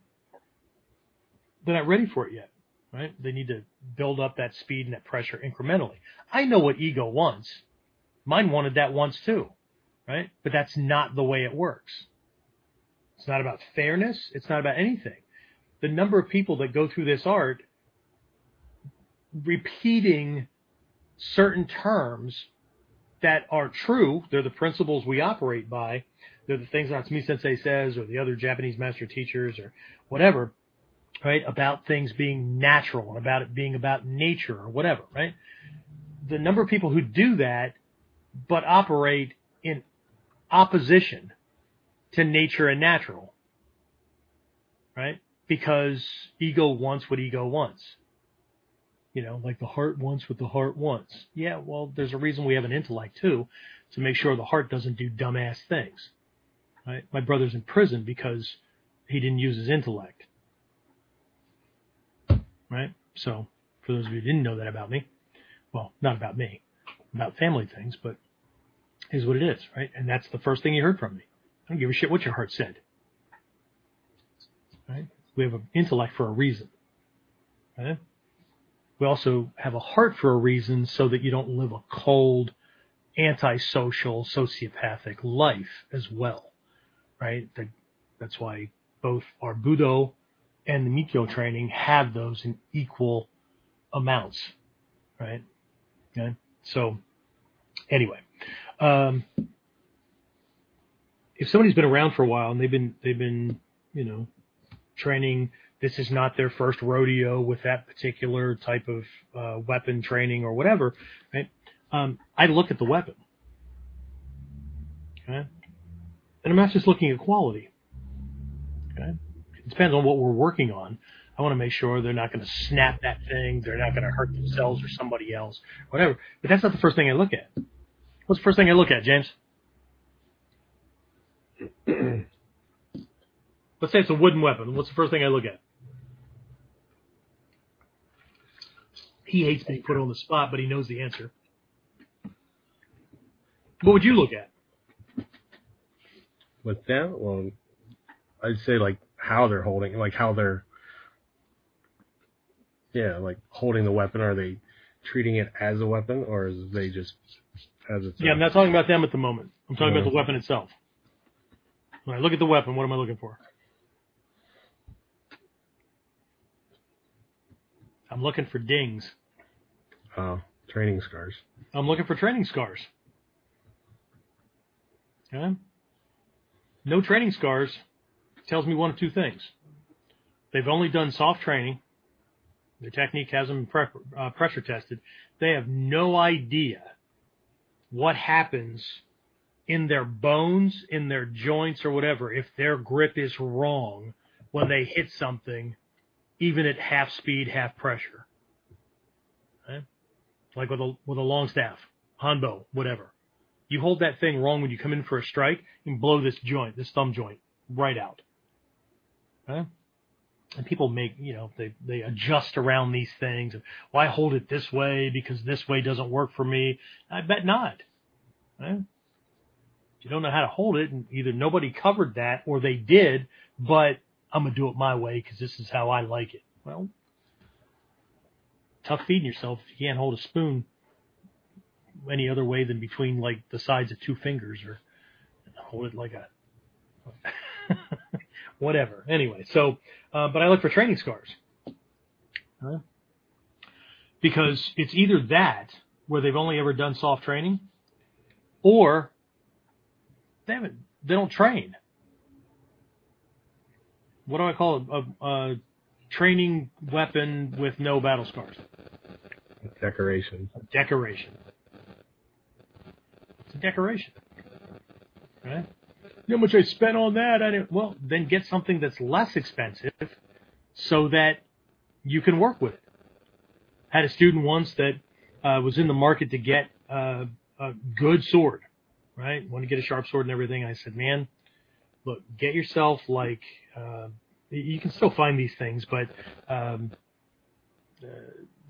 They're not ready for it yet, right? They need to build up that speed and that pressure incrementally. I know what ego wants. Mine wanted that once too, right? But that's not the way it works. It's not about fairness. It's not about anything. The number of people that go through this art repeating certain terms that are true, they're the principles we operate by, the things Hatsumi Sensei says, or the other Japanese master teachers, or whatever, right? About things being natural and about it being about nature or whatever, right? The number of people who do that, but operate in opposition to nature and natural, right? Because ego wants what ego wants. You know, like the heart wants what the heart wants. Yeah, well, there's a reason we have an intellect too, to make sure the heart doesn't do dumbass things. Right? My brother's in prison because he didn't use his intellect. Right? So, for those of you who didn't know that about me, well, not about me, about family things, but is what it is, right? And that's the first thing you heard from me. I don't give a shit what your heart said. Right? We have an intellect for a reason. Right? we also have a heart for a reason so that you don't live a cold, antisocial, sociopathic life as well, right? That's why both our Budo and the Mikkyo training have those in equal amounts, right? Okay. So anyway, um, if somebody's been around for a while and they've been they've been you know training, this is not their first rodeo with that particular type of uh, weapon training or whatever, right? Um, I look at the weapon, okay, and I'm not just looking at quality. Okay, it depends on what we're working on. I want to make sure they're not going to snap that thing. They're not going to hurt themselves or somebody else, whatever. But that's not the first thing I look at. What's the first thing I look at, James? Let's say it's a wooden weapon. What's the first thing I look at? He hates being put on the spot, but he knows the answer. What would you look at? With them, well, I'd say like how they're holding, like how they're, yeah, like holding the weapon. Are they treating it as a weapon, or is they just as its? Yeah, I'm not talking about them at the moment. I'm talking about the weapon itself. When I look at the weapon, what am I looking for? I'm looking for dings. Oh, training scars. I'm looking for training scars. Okay? No training scars tells me one of two things. They've only done soft training. Their technique hasn't been pre- uh, pressure tested. They have no idea what happens in their bones, in their joints, or whatever if their grip is wrong when they hit something, even at half speed, half pressure. Okay? Like with a with a long staff, hanbo, whatever. You hold that thing wrong when you come in for a strike and blow this joint, this thumb joint, right out. And people make, you know, they, they adjust around these things. Why well, hold it this way because this way doesn't work for me? I bet not. You don't know how to hold it, and either nobody covered that or they did, but I'm gonna do it my way because this is how I like it. Well, tough feeding yourself if you can't hold a spoon any other way than between like the sides of two fingers or hold it like a whatever. Anyway, so uh, but I look for training scars huh? because it's either that where they've only ever done soft training, or they haven't they don't train. What do I call it? A, a training weapon with no battle scars. Decoration. A decoration. It's a decoration. Right? You know how much I spent on that? I didn't. Well, then get something that's less expensive, so that you can work with it. Had a student once that uh, was in the market to get uh, a good sword, right? Want to get a sharp sword and everything. I said, man, look, get yourself like uh, you can still find these things, but um, uh,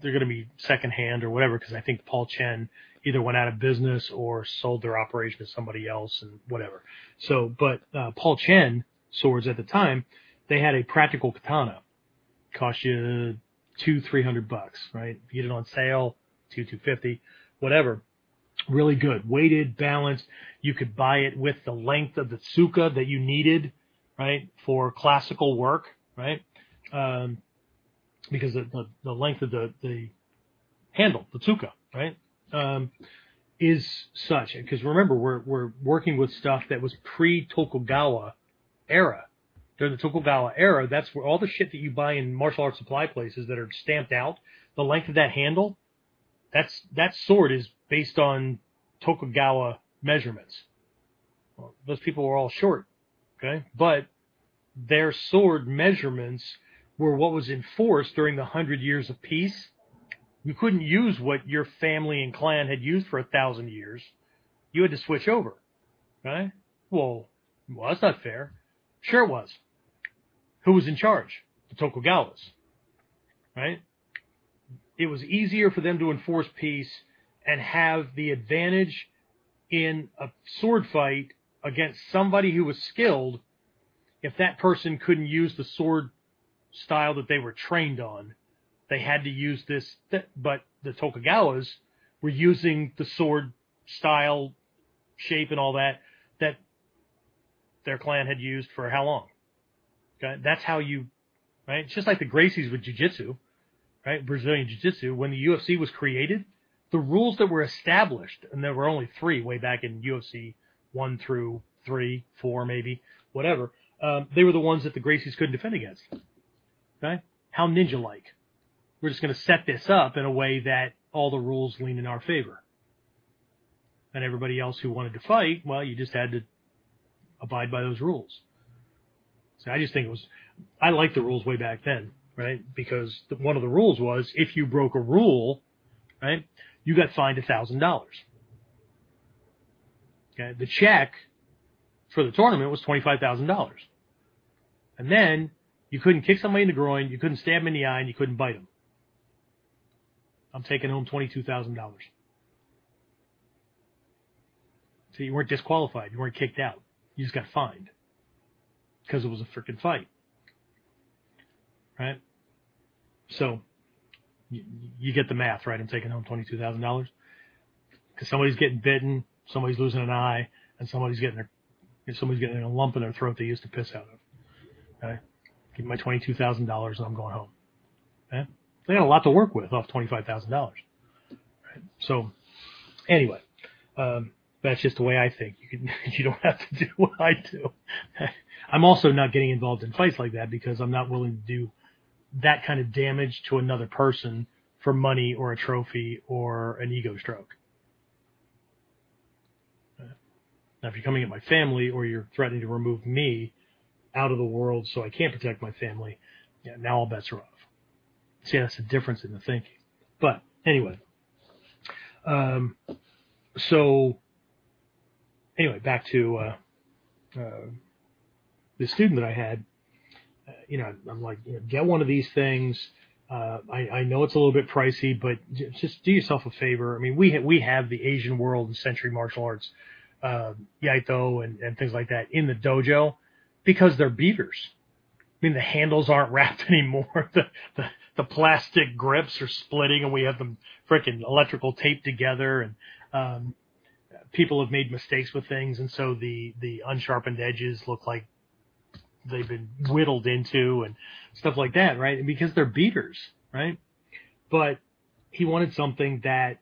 they're going to be secondhand or whatever because I think Paul Chen either went out of business or sold their operation to somebody else and whatever. So, but uh, Paul Chen swords at the time, they had a practical katana, cost you two three hundred bucks, right? If you get it on sale, two two fifty, whatever. Really good, weighted, balanced. You could buy it with the length of the tsuka that you needed, right, for classical work, right? Um, because the, the, the length of the, the handle, the tsuka, right, um, is such. Because remember, we're, we're working with stuff that was pre Tokugawa era. During the Tokugawa era, that's where all the shit that you buy in martial arts supply places that are stamped out, the length of that handle, that's, that sword is based on Tokugawa measurements. Well, those people were all short. Okay. But their sword measurements were what was enforced during the hundred years of peace. You couldn't use what your family and clan had used for a thousand years. You had to switch over. Right? Well, well, that's not fair. Sure it was. Who was in charge? The Tokugawas. Right? It was easier for them to enforce peace and have the advantage in a sword fight against somebody who was skilled if that person couldn't use the sword style that they were trained on they had to use this, but the Tokugawas were using the sword style, shape, and all that that their clan had used for how long? Okay, that's how you, right? It's just like the Gracies with Jiu-Jitsu, right? Brazilian Jiu-Jitsu. When the UFC was created, the rules that were established, and there were only three way back in UFC one through three, four, maybe, whatever. Um, they were the ones that the Gracies couldn't defend against. Okay, how ninja-like. We're just going to set this up in a way that all the rules lean in our favor. And everybody else who wanted to fight, well, you just had to abide by those rules. So I just think it was, I liked the rules way back then, right? Because the, one of the rules was if you broke a rule, right, you got fined a thousand dollars. Okay. The check for the tournament was $25,000. And then you couldn't kick somebody in the groin, you couldn't stab him in the eye, and you couldn't bite him. I'm taking home $22,000. So you weren't disqualified. You weren't kicked out. You just got fined because it was a freaking fight. Right? So you, you, get the math, right? I'm taking home $22,000 because somebody's getting bitten, somebody's losing an eye, and somebody's getting their, somebody's getting a lump in their throat they used to piss out of. Okay? Give me my $22,000 and I'm going home. Okay? They got a lot to work with off $25,000. Right? So anyway, um, that's just the way I think. You can, you don't have to do what I do. I'm also not getting involved in fights like that because I'm not willing to do that kind of damage to another person for money or a trophy or an ego stroke. Now, if you're coming at my family or you're threatening to remove me out of the world so I can't protect my family, yeah, now all bets are off. See, that's the difference in the thinking. But anyway, um, so anyway, back to uh, uh, the student that I had. Uh, you know, I'm like, you know, get one of these things. Uh, I, I know it's a little bit pricey, but just do yourself a favor. I mean, we ha- we have the Asian world and century martial arts, uh, Iaito and, and things like that in the dojo because they're beaters. I mean, the handles aren't wrapped anymore. The, the, the plastic grips are splitting and we have them freaking electrical taped together. And, um, people have made mistakes with things, and so the the unsharpened edges look like they've been whittled into and stuff like that, right? And because they're beaters, right? But he wanted something that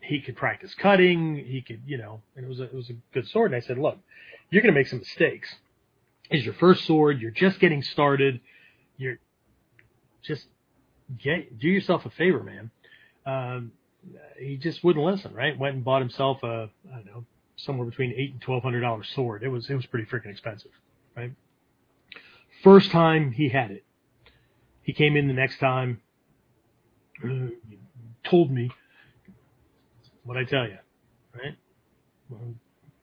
he could practice cutting. He could, you know, and it was a, it was a good sword. And I said, look, you're going to make some mistakes. It's your first sword. You're just getting started. You're just get do yourself a favor, man. Um, he just wouldn't listen, right? Went and bought himself a, I don't know, somewhere between eight and twelve hundred dollar sword. It was it was pretty freaking expensive, right? First time he had it, he came in the next time, uh, told me what I tell you, right? Well,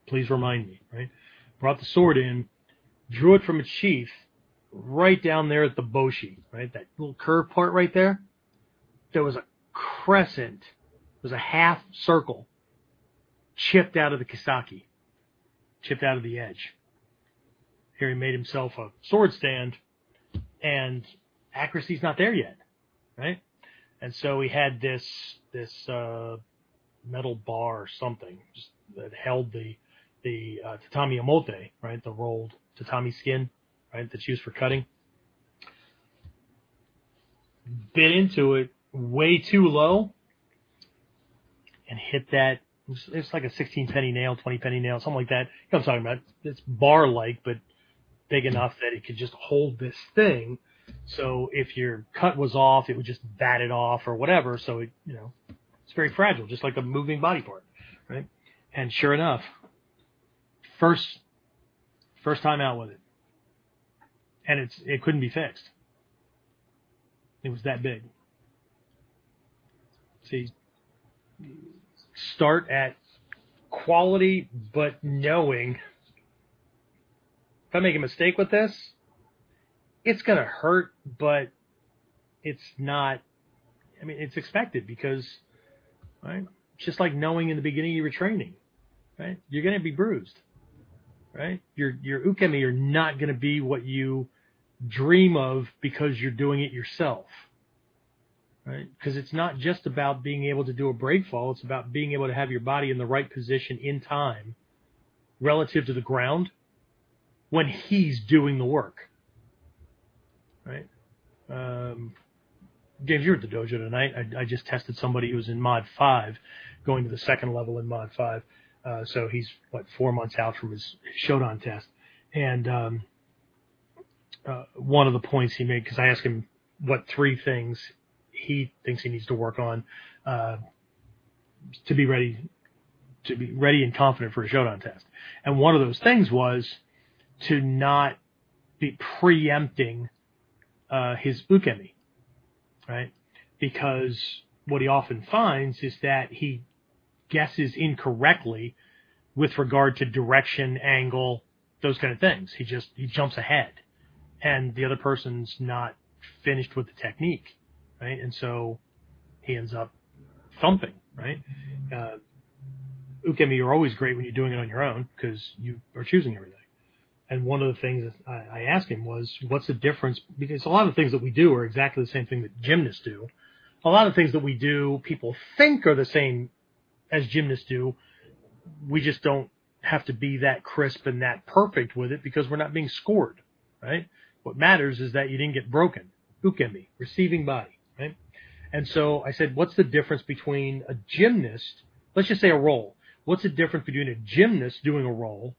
please remind me, right? Brought the sword in, drew it from its sheath, right down there at the boshi, right? That little curve part right there. There was a crescent was a half circle chipped out of the Kisaki, chipped out of the edge. Here he made himself a sword stand, and accuracy's not there yet, right? And so he had this this uh, metal bar or something that held the the uh, tatami omote, right? The rolled tatami skin, right? That's used for cutting. Bit into it way too low, and hit that. It's like a 16 penny nail, 20 penny nail, something like that. You know I'm talking about? It's bar like, but big enough that it could just hold this thing. So if your cut was off, it would just bat it off or whatever. So it, you know, it's very fragile, just like a moving body part, right? And sure enough, first, first time out with it, and it's it couldn't be fixed. It was that big. See, start at quality, but knowing if I make a mistake with this, it's going to hurt, but it's not, I mean, it's expected because, right? It's just like knowing in the beginning you were training, right? You're going to be bruised, right? Your, your ukemi are not going to be what you dream of because you're doing it yourself. right? Because it's not just about being able to do a break fall; it's about being able to have your body in the right position in time, relative to the ground, when he's doing the work, right? Um, James, you were at the dojo tonight. I, I just tested somebody who was in Mod Five, going to the second level in Mod Five. Uh, so he's what four months out from his Shodan test, and um, uh, one of the points he made because I asked him what three things he thinks he needs to work on uh, to be ready to be ready and confident for a Shodan test, and one of those things was to not be preempting uh, his ukemi, right? Because what he often finds is that he guesses incorrectly with regard to direction, angle, those kind of things. He just he jumps ahead, and the other person's not finished with the technique, right? And so he ends up thumping, right? Uh, ukemi are always great when you're doing it on your own because you are choosing everything. And one of the things I, I asked him was, what's the difference? Because a lot of the things that we do are exactly the same thing that gymnasts do. A lot of things that we do, people think are the same as gymnasts do. We just don't have to be that crisp and that perfect with it because we're not being scored, right? What matters is that you didn't get broken. Ukemi, receiving body, right? And so I said, what's the difference between a gymnast, let's just say a roll. What's the difference between a gymnast doing a roll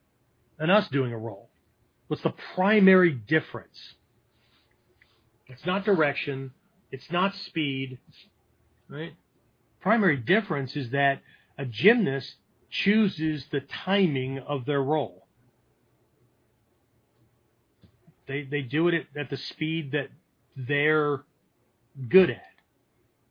and us doing a roll? What's the primary difference? It's not direction. It's not speed, right? Primary difference is that a gymnast chooses the timing of their roll. They they do it at, at the speed that they're good at,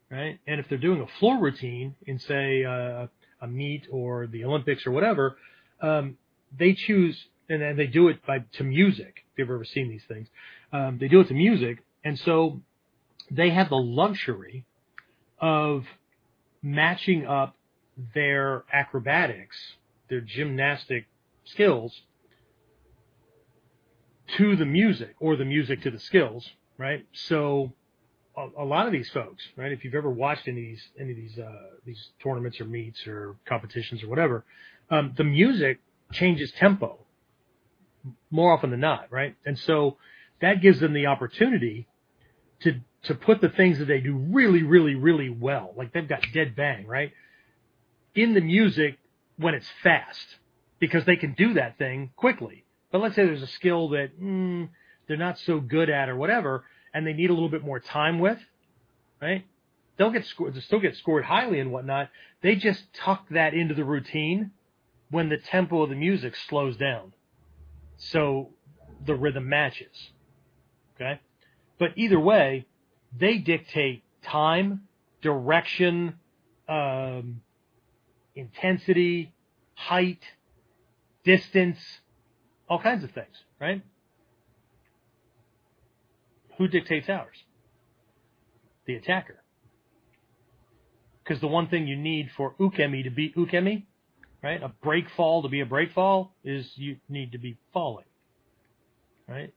right? And if they're doing a floor routine in say uh, a meet or the Olympics or whatever, um, they choose and then they do it by to music. If you've ever seen these things, um, they do it to music, and so they have the luxury of matching up their acrobatics, their gymnastic skills to the music or the music to the skills, right? So a, a lot of these folks, right? If you've ever watched any of these any of these uh, these tournaments or meets or competitions or whatever, um, the music changes tempo more often than not, right? And so that gives them the opportunity to to put the things that they do really, really, really well, like they've got dead bang, right? In the music when it's fast, because they can do that thing quickly. But let's say there's a skill that mm, they're not so good at or whatever, and they need a little bit more time with, right? They'll get scored, they'll still get scored highly and whatnot. They just tuck that into the routine when the tempo of the music slows down so the rhythm matches. Okay? But either way, they dictate time, direction, um, intensity, height, distance, all kinds of things, right? Who dictates ours? The attacker. Because the one thing you need for ukemi to be ukemi right? A break fall to be a break fall is you need to be falling, right?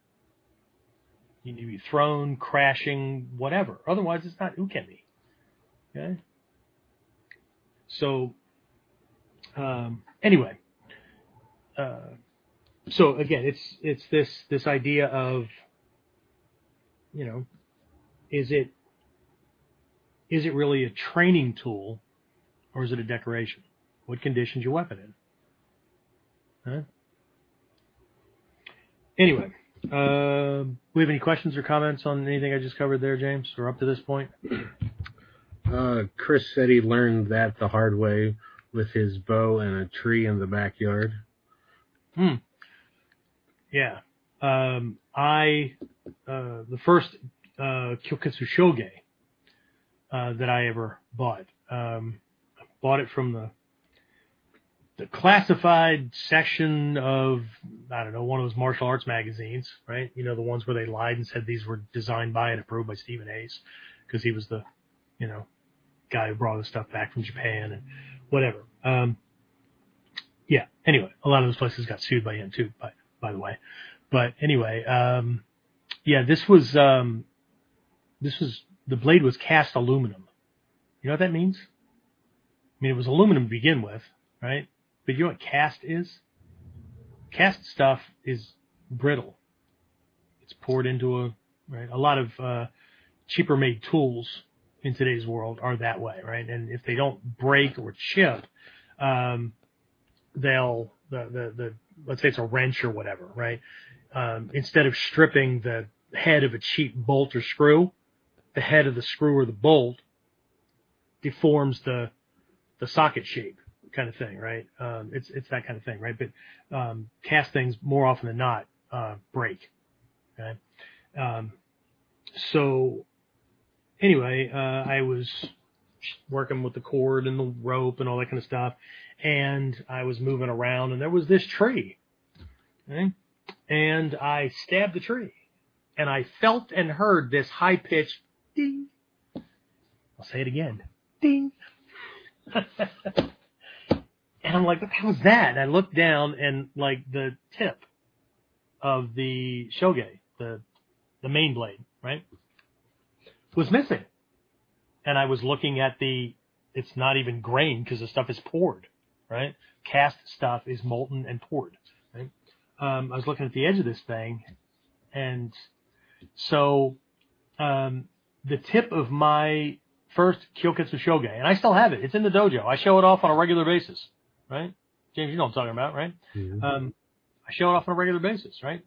You need to be thrown, crashing, whatever. Otherwise, it's not ukemi. Okay. So, um, anyway, uh, so again, it's it's this this idea of, you know, is it is it really a training tool, or is it a decoration? what condition's your weapon in. Huh? Anyway, uh, we have any questions or comments on anything I just covered there, James, or up to this point? Uh, Chris said he learned that the hard way with his bow and a tree in the backyard. Hmm. Yeah. Um, I, uh, the first, uh, Kyoketsu Shoge, uh, that I ever bought, um, bought it from the the classified section of I don't know one of those martial arts magazines, right? You know the ones where they lied and said these were designed by and approved by Stephen Hayes because he was the you know guy who brought the stuff back from Japan and whatever. Um, yeah. Anyway, a lot of those places got sued by him too, by by the way. But anyway, um, yeah, this was um, this was the blade was cast aluminum. You know what that means? I mean, it was aluminum to begin with, right? But you know what cast is? Cast stuff is brittle. It's poured into a right. A lot of uh, cheaper made tools in today's world are that way, right? And if they don't break or chip, um, they'll the, the the let's say it's a wrench or whatever, right? Um, instead of stripping the head of a cheap bolt or screw, the head of the screw or the bolt deforms the the socket shape kind of thing, right? Um, it's it's that kind of thing, right? But um, cast things more often than not uh, break. Okay, um, so anyway, uh, I was working with the cord and the rope and all that kind of stuff, and I was moving around, and there was this tree, okay? and I stabbed the tree, and I felt and heard this high pitched ding. I'll say it again, ding. and I'm like, what the hell was that? And I looked down, and like the tip of the shoge, the the main blade, right, was missing. And I was looking at the, it's not even grain because the stuff is poured, right? Cast stuff is molten and poured, right? Um, I was looking at the edge of this thing, and so um, the tip of my first Kyoketsu Shoge, and I still have it. It's in the dojo. I show it off on a regular basis, right? James, you know what I'm talking about, right? Mhm. Um, I show it off on a regular basis, right?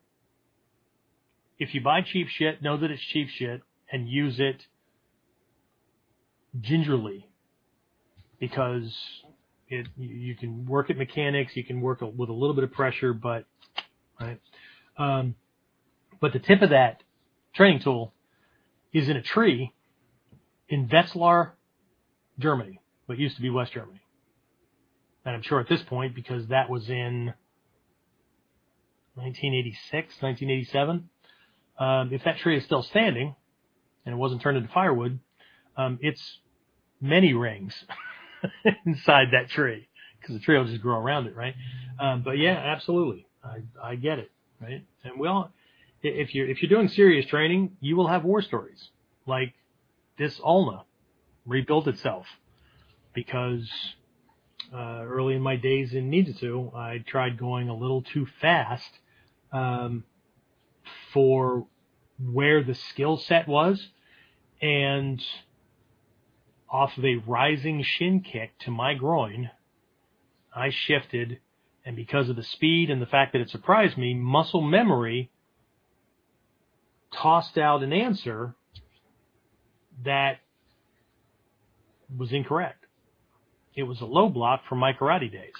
If you buy cheap shit, know that it's cheap shit and use it gingerly because it you can work at mechanics, you can work with a little bit of pressure, but right. Um, but the tip of that training tool is in a tree in Wetzlar, Germany, what used to be West Germany. And I'm sure at this point, because that was in 1986, 1987, um, if that tree is still standing and it wasn't turned into firewood, um, it's many rings inside that tree because the tree will just grow around it, right? Um, but yeah, absolutely, I, I get it, right? And well, if you're if you're doing serious training, you will have war stories like this Ulna rebuilt itself because uh, early in my days in Nijitsu, I tried going a little too fast um, for where the skill set was, and off of a rising shin kick to my groin, I shifted, and because of the speed and the fact that it surprised me, muscle memory tossed out an answer that was incorrect. It was a low block from my karate days.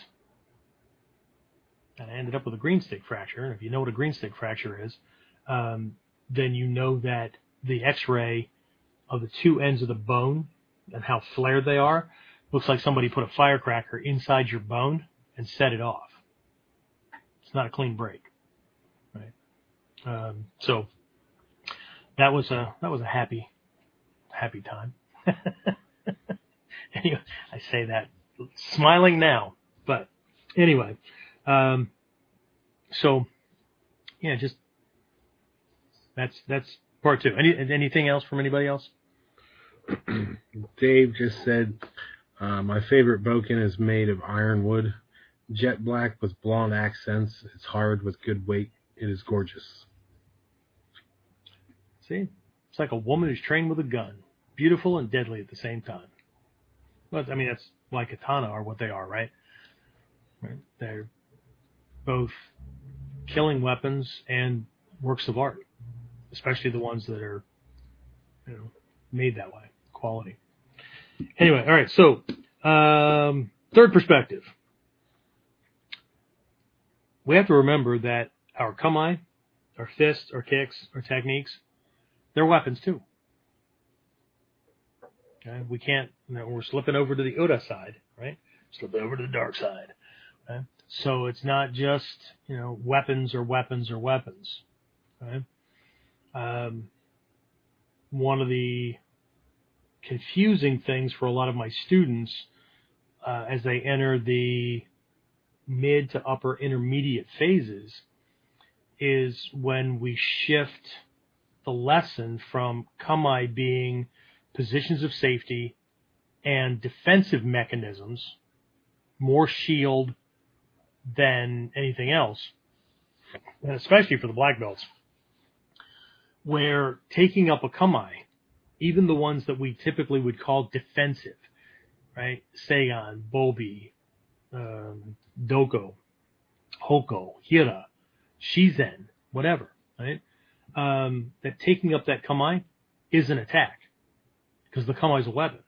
And I ended up with a green stick fracture. And if you know what a green stick fracture is, um, then you know that the x-ray of the two ends of the bone and how flared they are looks like somebody put a firecracker inside your bone and set it off. It's not a clean break. Right. Um, so that was a, that was a happy, happy time. anyway, I say that smiling now, but anyway, um, so yeah, just that's that's part two. Any anything else from anybody else? Dave just said, uh, my favorite bokken is made of ironwood, jet black with blonde accents. It's hard with good weight. It is gorgeous. See, it's like a woman who's trained with a gun, beautiful and deadly at the same time. But I mean, that's why katana are what they are, right? Right? They're both killing weapons and works of art, especially the ones that are, you know, made that way, quality. Anyway, all right. So, um, third perspective. We have to remember that our kamae, our fists, our kicks, our techniques, they're weapons too. Okay, we can't. You know, we're slipping over to the Ura side, right? Slipping over to the dark side. Okay? So it's not just you know weapons or weapons or weapons. Okay? Um, one of the confusing things for a lot of my students uh, as they enter the mid to upper intermediate phases is when we shift the lesson from kamae being positions of safety, and defensive mechanisms, more shield than anything else, and especially for the black belts, where taking up a kamae, even the ones that we typically would call defensive, right? Seigan, Bobi, um, Doko, Hoko, Hira, Shizen, whatever, right? Um, that taking up that kamae is an attack because the kamae is a weapon,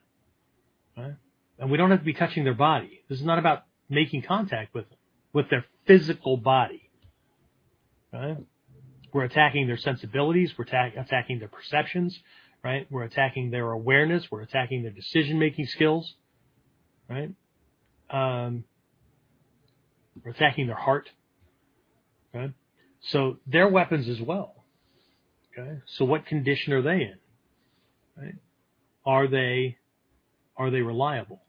right? And we don't have to be touching their body. This is not about making contact with them, with their physical body, right? We're attacking their sensibilities. We're ta- attacking their perceptions, right? We're attacking their awareness. We're attacking their decision making skills, right? Um, we're attacking their heart. Okay. So they're weapons as well. Okay. So what condition are they in? Right. Are they, are they reliable?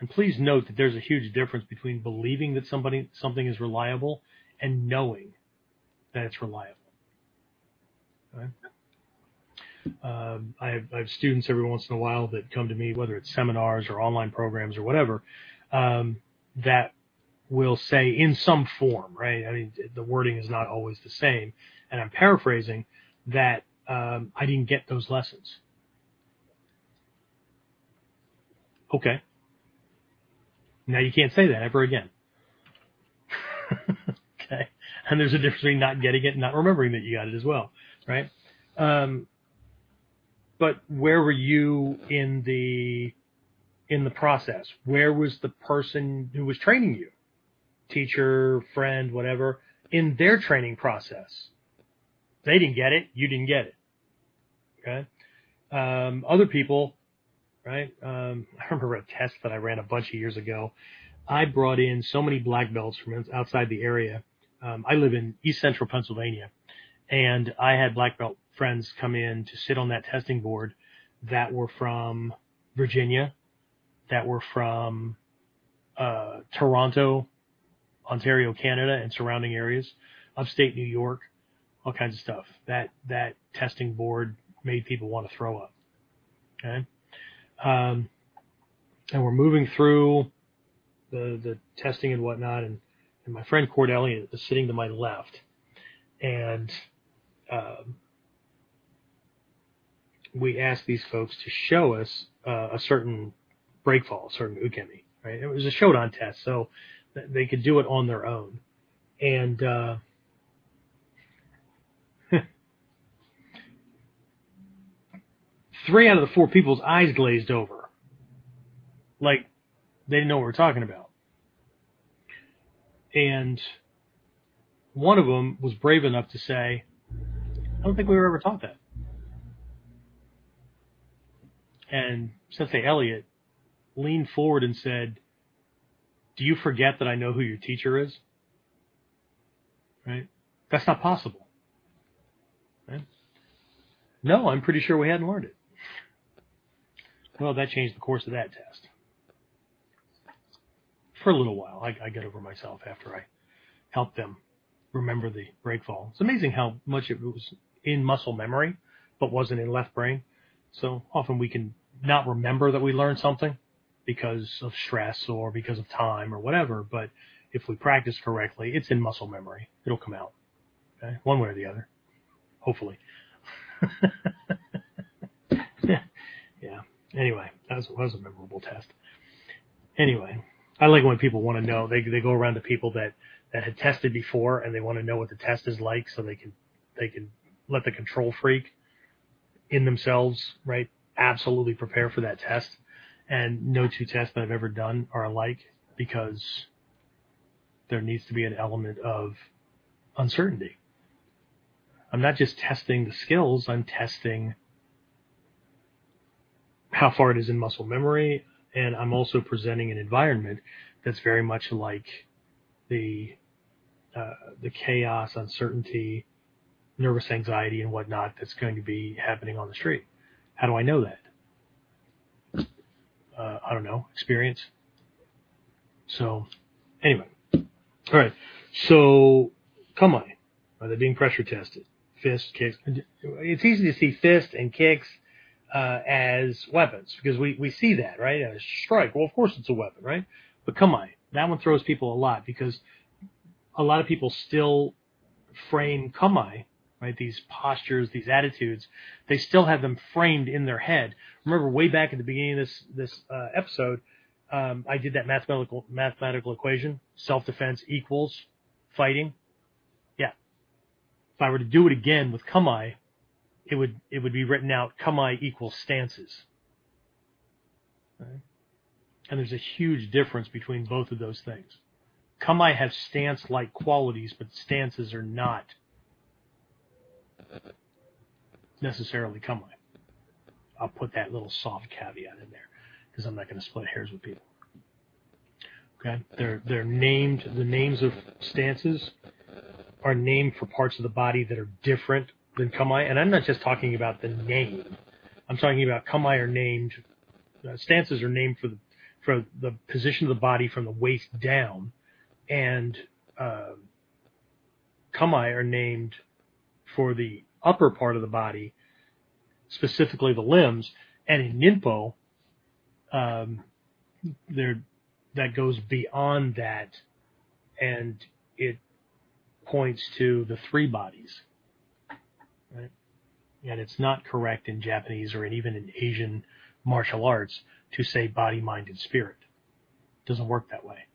And please note that there's a huge difference between believing that somebody, something is reliable and knowing that it's reliable. Um, I, have, I have students every once in a while that come to me, whether it's seminars or online programs or whatever, um, that will say in some form, right? I mean, the wording is not always the same. And I'm paraphrasing that um, I didn't get those lessons. Okay. Now you can't say that ever again. okay. And there's a difference between not getting it and not remembering that you got it as well, right? Um, but where were you in the in the process? Where was the person who was training you? teacher, friend, whatever, in their training process. They didn't get it. You didn't get it. Okay. Um, other people, right? Um, I remember a test that I ran a bunch of years ago. I brought in so many black belts from outside the area. Um, I live in East Central Pennsylvania, and I had black belt friends come in to sit on that testing board that were from Virginia, that were from uh, Toronto, Ontario, Canada, and surrounding areas, upstate New York, all kinds of stuff. That that testing board made people want to throw up. Okay, um, and we're moving through the the testing and whatnot, and, and my friend Cord Elliott is sitting to my left, and um, we asked these folks to show us uh, a certain breakfall, a certain ukemi. Right, it was a showdown test, so they could do it on their own. And uh, three out of the four people's eyes glazed over, like they didn't know what we are talking about. And one of them was brave enough to say, "I don't think we were ever taught that." And Sensei Elliot leaned forward and said, do you forget that I know who your teacher is? Right? That's not possible. Right? No, I'm pretty sure we hadn't learned it. Well, that changed the course of that test. For a little while, I, I got over myself after I helped them remember the breakfall. It's amazing how much it was in muscle memory, but wasn't in left brain. So often we can not remember that we learned something, because of stress or because of time or whatever. But if we practice correctly, it's in muscle memory. It'll come out. Okay? One way or the other. Hopefully. yeah. Anyway, that was, that was a memorable test. Anyway, I like when people want to know. They they go around to people that that had tested before and they want to know what the test is like, so they can they can let the control freak in themselves, right? Absolutely prepare for that test and no two tests that I've ever done are alike because there needs to be an element of uncertainty. I'm not just testing the skills, I'm testing how far it is in muscle memory, and I'm also presenting an environment that's very much like the uh, the chaos, uncertainty, nervous anxiety, and whatnot that's going to be happening on the street. How do I know that? uh, I don't know, experience. So, anyway. All right. So, kamae. Are they being pressure tested? Fist, kicks. It's easy to see fist and kicks. uh, as weapons because we, we see that, right? A strike. Well, of course it's a weapon, right? But kamae, that one throws people a lot because a lot of people still frame kamae, right? These postures, these attitudes, they still have them framed in their head. Remember way back at the beginning of this, this uh, episode, um, I did that mathematical, mathematical equation, self-defense equals fighting. Yeah. If I were to do it again with kamae, it would it would be written out kamae equals stances. Right? And there's a huge difference between both of those things. Kamae have stance-like qualities, but stances are not necessarily kamae. I'll put that little soft caveat in there because I'm not going to split hairs with people. Okay, they're they're named. The names of stances are named for parts of the body that are different than kamae, and I'm not just talking about the name. I'm talking about kamae are named. Uh, stances are named for the for the position of the body from the waist down, and uh, kamae are named for the upper part of the body, specifically the limbs. And in ninpo, um, there that goes beyond that, and it points to the three bodies. Right? And it's not correct in Japanese or even in Asian martial arts to say body, mind, and spirit. It doesn't work that way.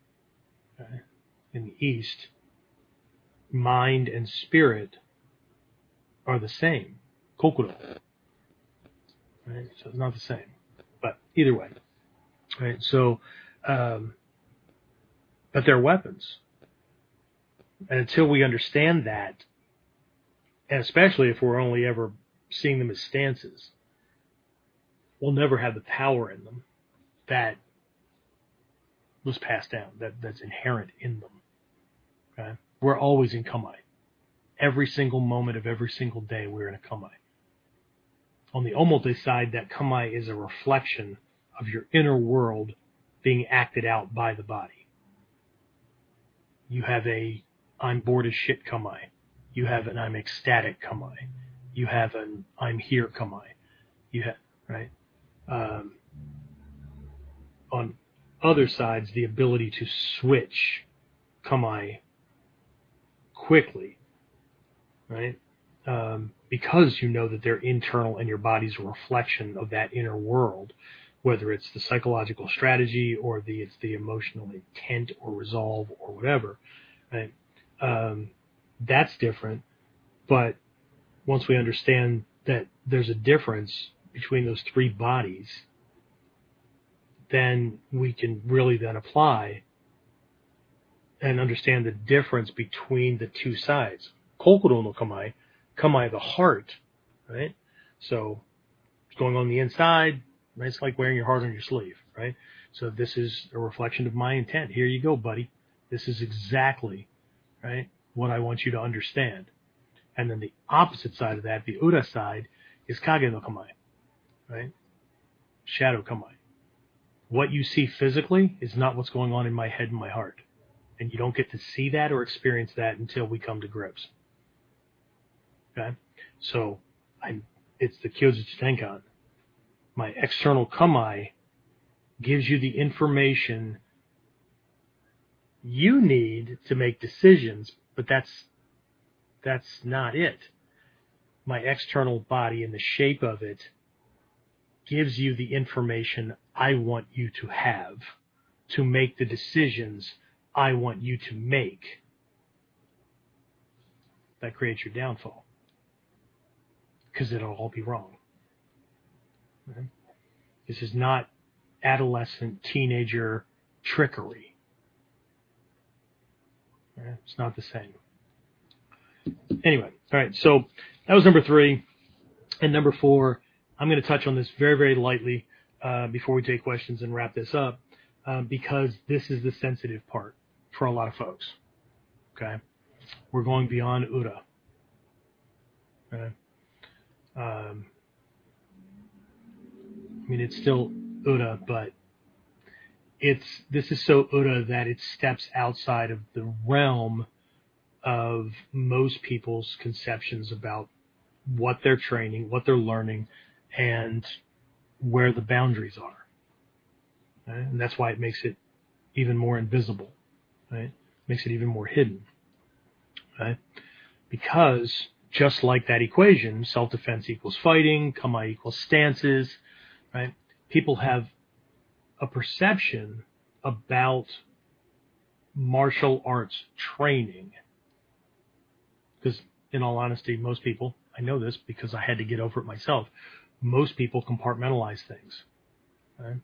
Okay? In the East, mind and spirit are the same. Kokoro. Right? So it's not the same. But either way. Right? So, um, but they're weapons. And until we understand that, and especially if we're only ever seeing them as stances, we'll never have the power in them that was passed down, that, that's inherent in them. Okay? We're always in kamae. Every single moment of every single day, we're in a kamae. On the omote side, that kamae is a reflection of your inner world being acted out by the body. You have a I'm bored as shit kamae. You have an I'm ecstatic kamae. You have an I'm here kamae. You have right. Um, on other sides, the ability to switch kamae quickly, right? Um, because you know that they're internal and your body's a reflection of that inner world, whether it's the psychological strategy or the it's the emotional intent or resolve or whatever, right? Um, that's different. But once we understand that there's a difference between those three bodies, then we can really then apply and understand the difference between the two sides. Kokoro no kamae, kamae the heart, right? So it's going on the inside, right? It's like wearing your heart on your sleeve, right? So this is a reflection of my intent. Here you go, buddy. This is exactly, right, what I want you to understand. And then the opposite side of that, the Ura side, is Kage no kamae, right? Shadow kamae. What you see physically is not what's going on in my head and my heart. And you don't get to see that or experience that until we come to grips. Okay? So, I'm, it's the Kyojitsu Tenkan. My external kamae gives you the information you need to make decisions, but that's that's not it. My external body and the shape of it gives you the information I want you to have to make the decisions I want you to make. That creates your downfall. Because it'll all be wrong. Right? This is not adolescent, teenager trickery. Right? It's not the same. Anyway, all right. So that was number three, and number four. I'm going to touch on this very, very lightly uh, before we take questions and wrap this up, um, because this is the sensitive part for a lot of folks. Okay, we're going beyond Ura. Okay. Um, I mean, it's still Ura, but it's this is so Ura that it steps outside of the realm of most people's conceptions about what they're training, what they're learning, and where the boundaries are. Right? And that's why it makes it even more invisible, right? Makes it even more hidden, right? Because just like that equation, self-defense equals fighting, kama equals stances, right? People have a perception about martial arts training. Because in all honesty, most people, I know this because I had to get over it myself, most people compartmentalize things. Right?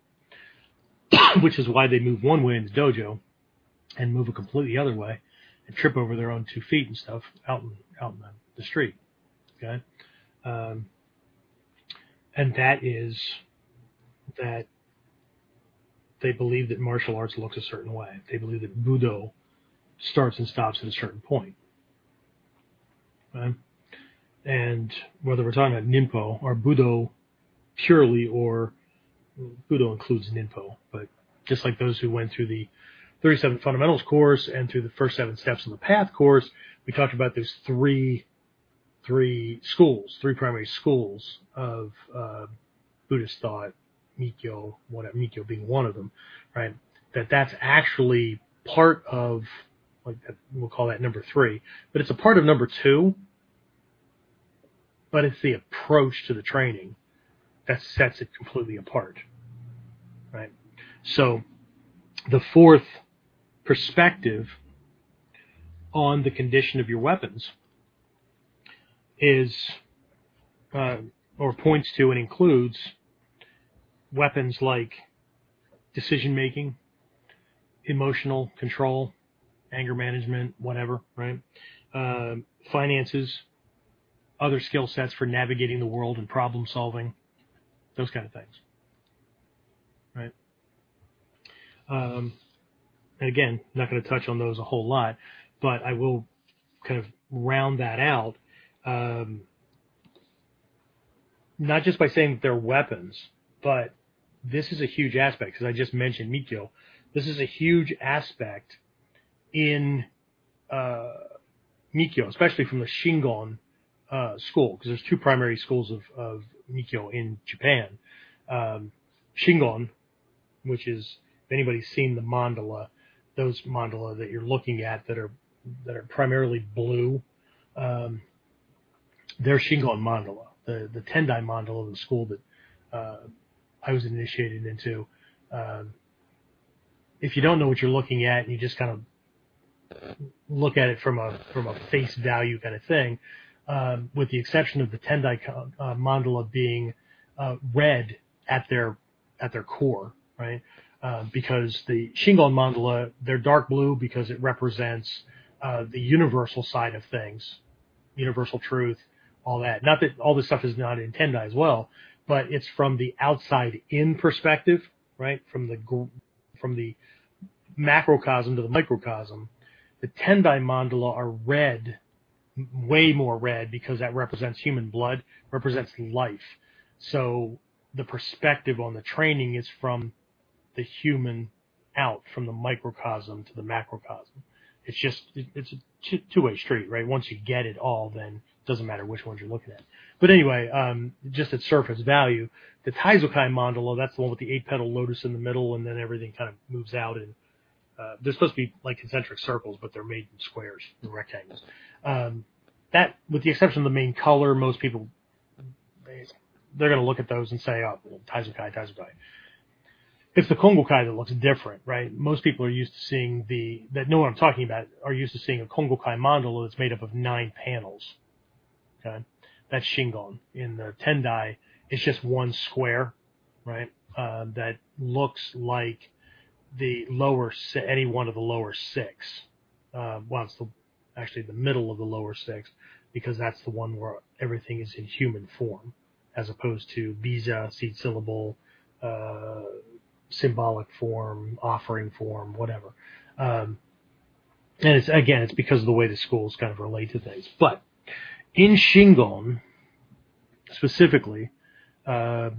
which is why they move one way in the dojo and move a completely other way and trip over their own two feet and stuff out in, out in the street. Okay. Um, and that is that they believe that martial arts looks a certain way. They believe that Budo starts and stops at a certain point. And whether we're talking about Ninpo or Budo purely or Budo includes Ninpo, but just like those who went through the 37 fundamentals course and through the first seven steps of the path course, we talked about those three three schools, three primary schools of uh, Buddhist thought, Mikkyo, whatever, Mikkyo being one of them, right? That that's actually part of, like we'll call that number three, but it's a part of number two, but it's the approach to the training that sets it completely apart, right? So the fourth perspective on the condition of your weapons is, uh, or points to and includes weapons like decision making, emotional control, anger management, whatever, right? Uh, finances, other skill sets for navigating the world and problem solving, those kind of things, right? Um, and again, not going to touch on those a whole lot, but I will kind of round that out. Um, not just by saying they're weapons, but this is a huge aspect because I just mentioned Mikkyo. This is a huge aspect in uh, Mikkyo, especially from the Shingon uh, school, because there's two primary schools of, of Mikkyo in Japan. Um, Shingon, which is if anybody's seen the mandala, those mandala that you're looking at that are that are primarily blue, um, they're Shingon mandala. The the Tendai mandala, of the school that uh, I was initiated into. Um, if you don't know what you're looking at and you just kind of look at it from a from a face value kind of thing, um, with the exception of the Tendai uh, mandala being uh, red at their at their core, right? Uh, because the Shingon mandala, they're dark blue because it represents uh, the universal side of things, universal truth, all that. Not that all this stuff is not in Tendai as well, but it's from the outside in perspective, right? From the from the macrocosm to the microcosm. The Tendai mandala are red, way more red because that represents human blood, represents life. So the perspective on the training is from the human out from the microcosm to the macrocosm. It's just it's a two way street, right? Once you get it all, then doesn't matter which ones you're looking at. But anyway, um, just at surface value, the Taizokai mandala, that's the one with the eight petal lotus in the middle, and then everything kind of moves out and uh, they're supposed to be like concentric circles, but they're made in squares and rectangles. Um, that, with the exception of the main color, most people they, they're going to look at those and say, "Oh, Taizokai, Taizokai." it's the Kongokai that looks different, right? Most people are used to seeing the that know what I'm talking about are used to seeing a Kongokai mandala that's made up of nine panels. Okay, that's Shingon. In the Tendai, it's just one square, right? Uh, that looks like the lower any one of the lower six. Uh, well, it's the actually the middle of the lower six because that's the one where everything is in human form, as opposed to Bija, seed syllable, uh, symbolic form, offering form, whatever. Um, and it's again, it's because of the way the schools kind of relate to things. But in Shingon, specifically, uh,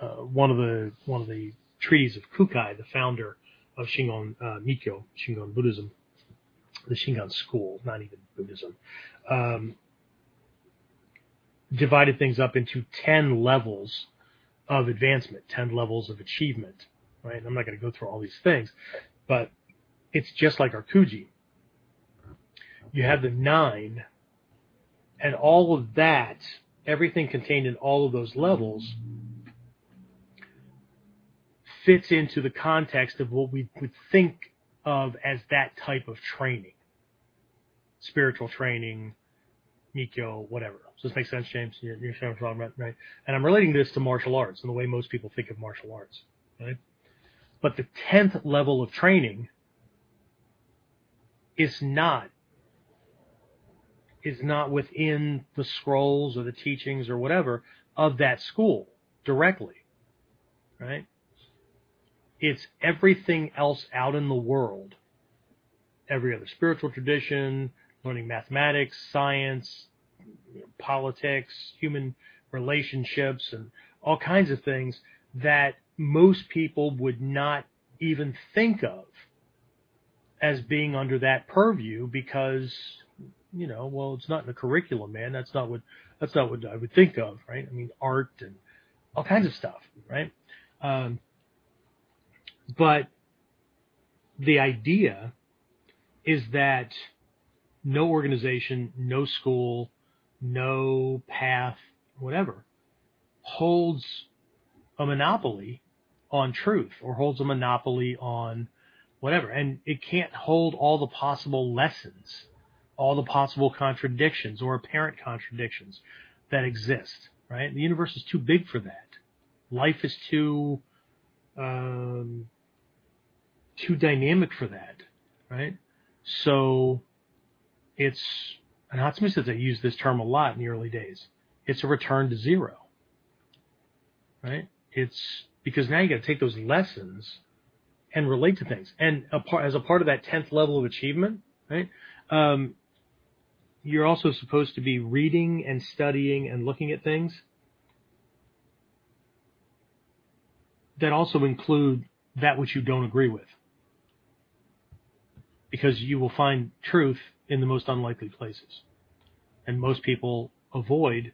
uh, one of the one of the treaties of Kukai, the founder of Shingon uh, Mikkyo, Shingon Buddhism, the Shingon school, not even Buddhism, um, divided things up into 10 levels of advancement, 10 levels of achievement, right? I'm not going to go through all these things, but it's just like our Kuji. You have the nine, and all of that, everything contained in all of those levels fits into the context of what we would think of as that type of training. Spiritual training, Mikkyo, whatever. Does this make sense, James? You, you understand what I'm about, right? And I'm relating this to martial arts and the way most people think of martial arts, right? But the 10th level of training is not is not within the scrolls or the teachings or whatever of that school directly, right? It's everything else out in the world, every other spiritual tradition, learning mathematics, science, politics, human relationships, and all kinds of things that most people would not even think of as being under that purview because you know well it's not in the curriculum man. That's not what that's not what I would think of right? I mean art and all kinds of stuff right? Um, but the idea is that no organization no school no path, whatever, holds a monopoly on truth or holds a monopoly on whatever. And it can't hold all the possible lessons, all the possible contradictions or apparent contradictions that exist, right? The universe is too big for that. Life is too, um, too dynamic for that, right? So it's and Hatsumi Sensei used this term a lot in the early days. It's a return to zero. Right? It's because now you got to take those lessons and relate to things. And a part, as a part of that 10th level of achievement, right? Um, you're also supposed to be reading and studying and looking at things that also include that which you don't agree with. Because you will find truth in the most unlikely places. And most people avoid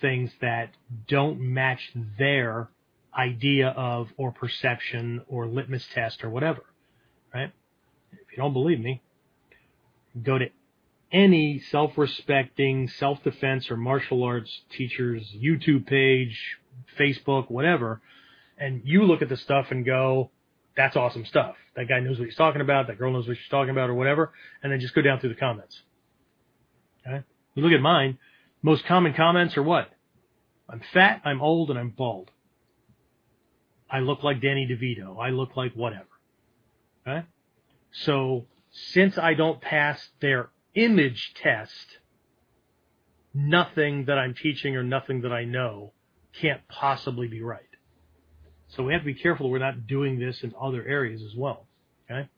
things that don't match their idea of or perception or litmus test or whatever, right? If you don't believe me, go to any self-respecting self-defense or martial arts teacher's YouTube page, Facebook, whatever, and you look at the stuff and go, that's awesome stuff. That guy knows what he's talking about. That girl knows what she's talking about or whatever. And then just go down through the comments. Okay. You look at mine. Most common comments are what? I'm fat, I'm old, and I'm bald. I look like Danny DeVito. I look like whatever. Okay. So since I don't pass their image test, nothing that I'm teaching or nothing that I know can't possibly be right. So we have to be careful we're not doing this in other areas as well. Okay.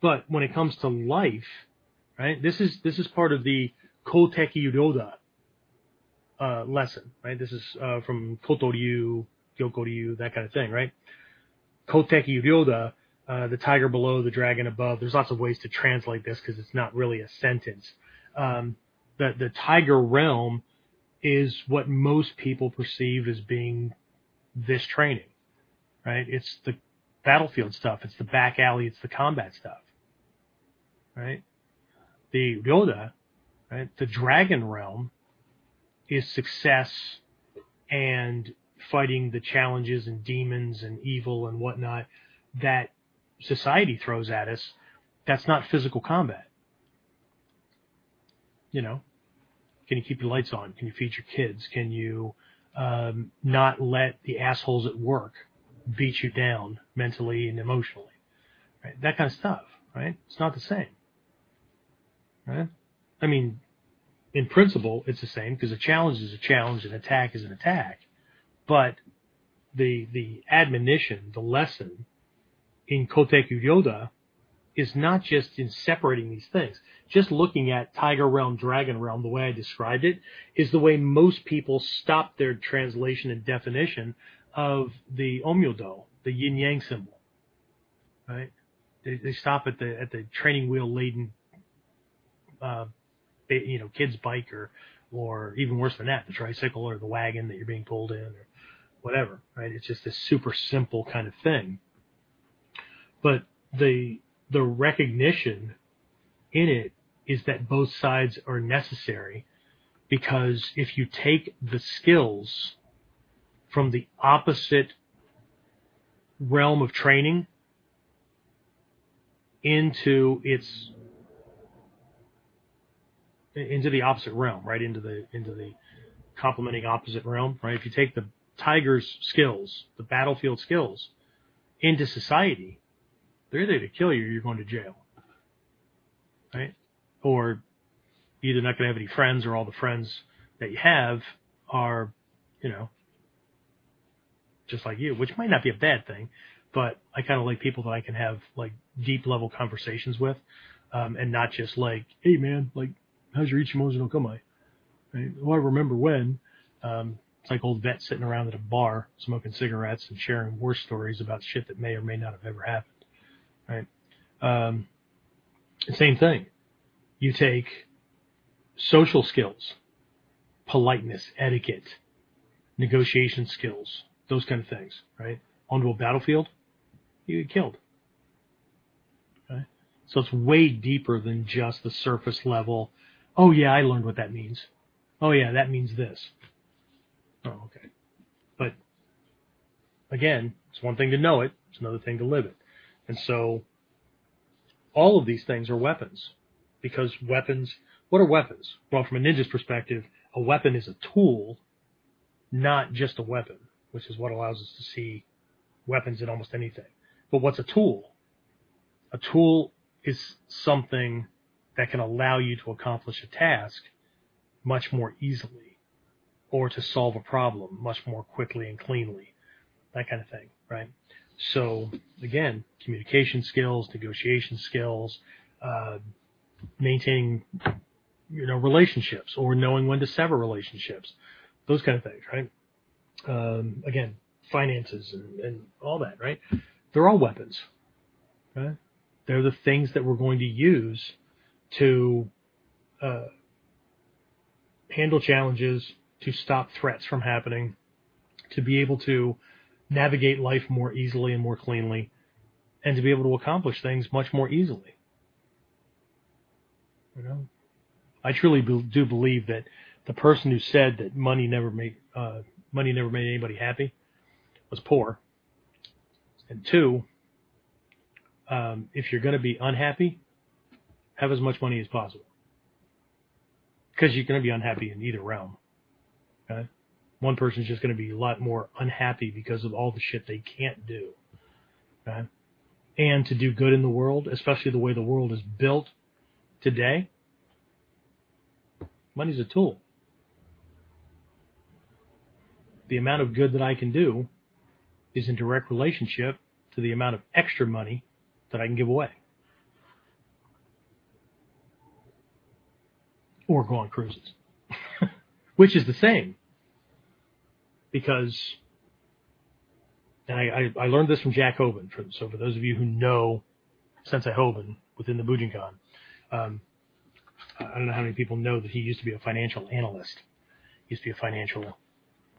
But when it comes to life, right, this is, this is part of the Koteki Ryoda, uh, lesson, right? This is, uh, from Kotoryu, Gyokkoryu, that kind of thing, right? Koteki Ryoda, uh, the tiger below, the dragon above. There's lots of ways to translate this because it's not really a sentence. Um, the, the tiger realm is what most people perceive as being this training right? It's the battlefield stuff. It's the back alley. It's the combat stuff, right? The Ryoda, right? The dragon realm is success and fighting the challenges and demons and evil and whatnot that society throws at us. That's not physical combat. You know, can you keep your lights on? Can you feed your kids? Can you um, not let the assholes at work beat you down mentally and emotionally, right? That kind of stuff, right? It's not the same, right? I mean, in principle, it's the same because a challenge is a challenge, an attack is an attack, but the the admonition, the lesson in Koteki Ryoda is not just in separating these things. Just looking at Tiger Realm, Dragon Realm, the way I described it, is the way most people stop their translation and definition of the Omyodo, the yin yang symbol. Right? They, they stop at the at the training wheel laden, uh, you know, kid's bike or or even worse than that, the tricycle or the wagon that you're being pulled in or whatever, right? It's just this super simple kind of thing. But the, the recognition in it is that both sides are necessary because if you take the skills from the opposite realm of training into its into the opposite realm, right? Into the into the complementing opposite realm, right? If you take the tiger's skills, the battlefield skills, into society, they're either to kill you you're going to jail, right? Or either not going to have any friends or all the friends that you have are, you know, just like you, which might not be a bad thing, but I kind of like people that I can have like deep level conversations with, um, and not just like, hey man, like, how's your Ichimonji no Kamae? Right? I remember when, um, it's like old vets sitting around at a bar smoking cigarettes and sharing war stories about shit that may or may not have ever happened. Right? Um, same thing. You take social skills, politeness, etiquette, negotiation skills, those kind of things, right? Onto a battlefield, you get killed. Okay? So it's way deeper than just the surface level. Oh yeah, I learned what that means. Oh yeah, that means this. Oh, okay. But again, it's one thing to know it, it's another thing to live it. And so all of these things are weapons because weapons, what are weapons? Well, from a ninja's perspective, a weapon is a tool, not just a weapon, which is what allows us to see weapons in almost anything. But what's a tool? A tool is something that can allow you to accomplish a task much more easily or to solve a problem much more quickly and cleanly. That kind of thing, right? So again, communication skills, negotiation skills, uh, maintaining, you know, relationships or knowing when to sever relationships, those kind of things, right? Um, again, finances and, and all that, right? They're all weapons. Right? They're the things that we're going to use to uh, handle challenges, to stop threats from happening, to be able to navigate life more easily and more cleanly, and to be able to accomplish things much more easily. You know, I truly do believe that the person who said that money never made uh, money never made anybody happy was poor. And two, um, if you're going to be unhappy, have as much money as possible because you're going to be unhappy in either realm. Okay? One person's just going to be a lot more unhappy because of all the shit they can't do. Okay? And to do good in the world, especially the way the world is built today, money's a tool. The amount of good that I can do is in direct relationship to the amount of extra money that I can give away. Or go on cruises which is the same. Because, and I, I, I learned this from Jack Hoban. For, so for those of you who know Sensei Hoban within the Bujinkan, um, I don't know how many people know that he used to be a financial analyst. He used to be a financial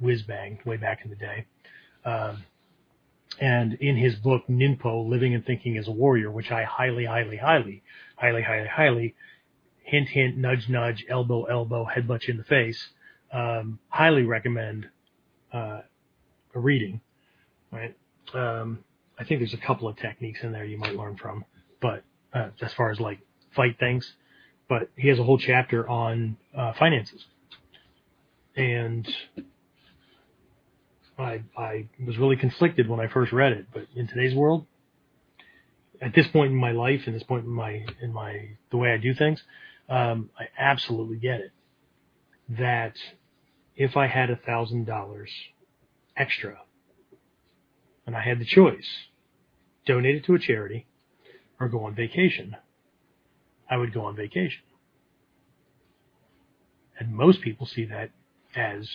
whiz bang way back in the day. Um, and in his book Ninpo, Living and Thinking as a Warrior, which I highly, highly, highly, highly, highly, highly, hint, hint, nudge, nudge, elbow, elbow, headbutt in the face, um, highly recommend uh, a reading. Right. Um, I think there's a couple of techniques in there you might learn from, but uh, as far as like fight things, but he has a whole chapter on uh, finances, and I I was really conflicted when I first read it. But in today's world, at this point in my life, in this point in my in my the way I do things, um, I absolutely get it. That if I had a thousand dollars extra and I had the choice, donate it to a charity or go on vacation, I would go on vacation. And most people see that as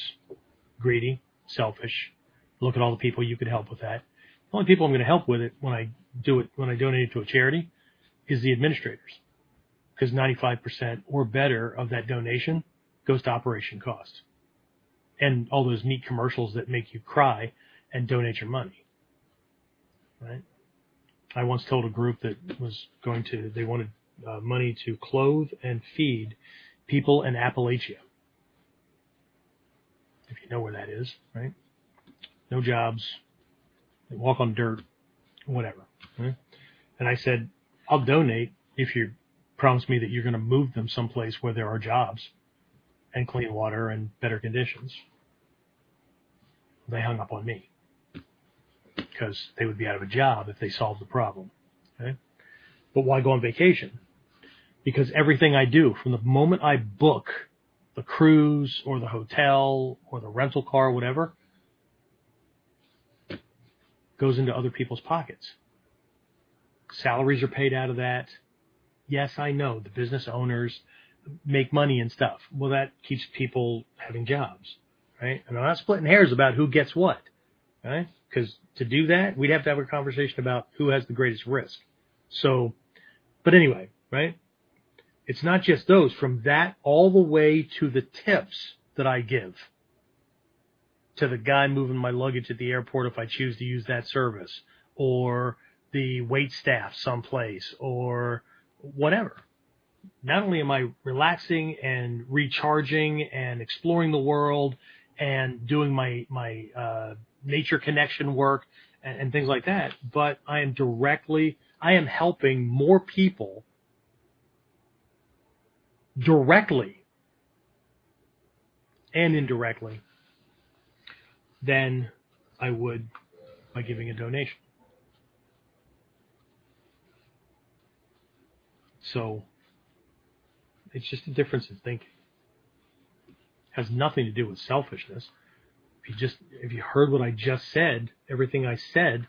greedy, selfish. Look at all the people you could help with that. The only people I'm going to help with it when I do it, when I donate it to a charity is the administrators. Because 95% or better of that donation goes to operation costs and all those neat commercials that make you cry and donate your money. Right? I once told a group that was going to, they wanted uh, money to clothe and feed people in Appalachia. If you know where that is, right? No jobs, they walk on dirt, whatever. Right? And I said, I'll donate if you promise me that you're going to move them someplace where there are jobs and clean water and better conditions. They hung up on me because they would be out of a job if they solved the problem. Okay? But why go on vacation? Because everything I do, from the moment I book the cruise or the hotel or the rental car, or whatever, goes into other people's pockets. Salaries are paid out of that. Yes, I know the business owners make money and stuff. Well, that keeps people having jobs, right? And I'm not splitting hairs about who gets what, right? Because to do that, we'd have to have a conversation about who has the greatest risk. So, but anyway, right? It's not just those. From that all the way to the tips that I give to the guy moving my luggage at the airport if I choose to use that service, or the wait staff someplace, or whatever. Not only am I relaxing and recharging and exploring the world and doing my my uh, nature connection work and, and things like that, but I am directly I am helping more people directly and indirectly than I would by giving a donation. So it's just a difference in thinking. Has nothing to do with selfishness. If you just if you heard what I just said, everything I said,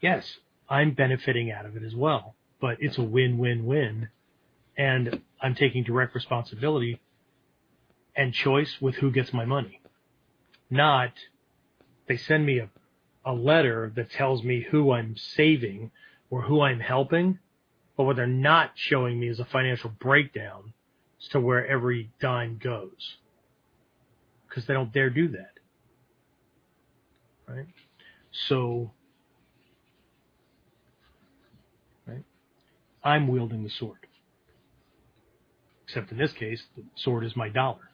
yes, I'm benefiting out of it as well. But it's a win-win-win, and I'm taking direct responsibility and choice with who gets my money. Not they send me a, a letter that tells me who I'm saving or who I'm helping, but what they're not showing me is a financial breakdown as to where every dime goes. Because they don't dare do that. Right? So, right? I'm wielding the sword. Except in this case, the sword is my dollar.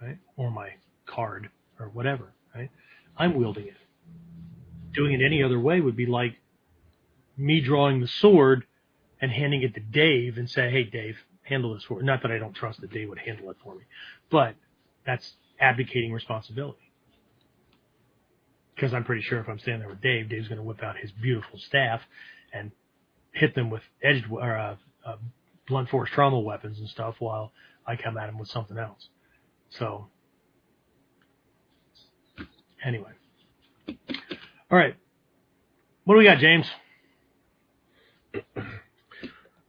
Right? Or my card or whatever, right? I'm wielding it. Doing it any other way would be like me drawing the sword and handing it to Dave and say, "Hey, Dave, handle this for." Not that I don't trust that Dave would handle it for me, but that's abdicating responsibility. Because I'm pretty sure if I'm standing there with Dave, Dave's going to whip out his beautiful staff and hit them with edged or uh, uh, blunt force trauma weapons and stuff, while I come at him with something else. So Anyway. All right. What do we got, James?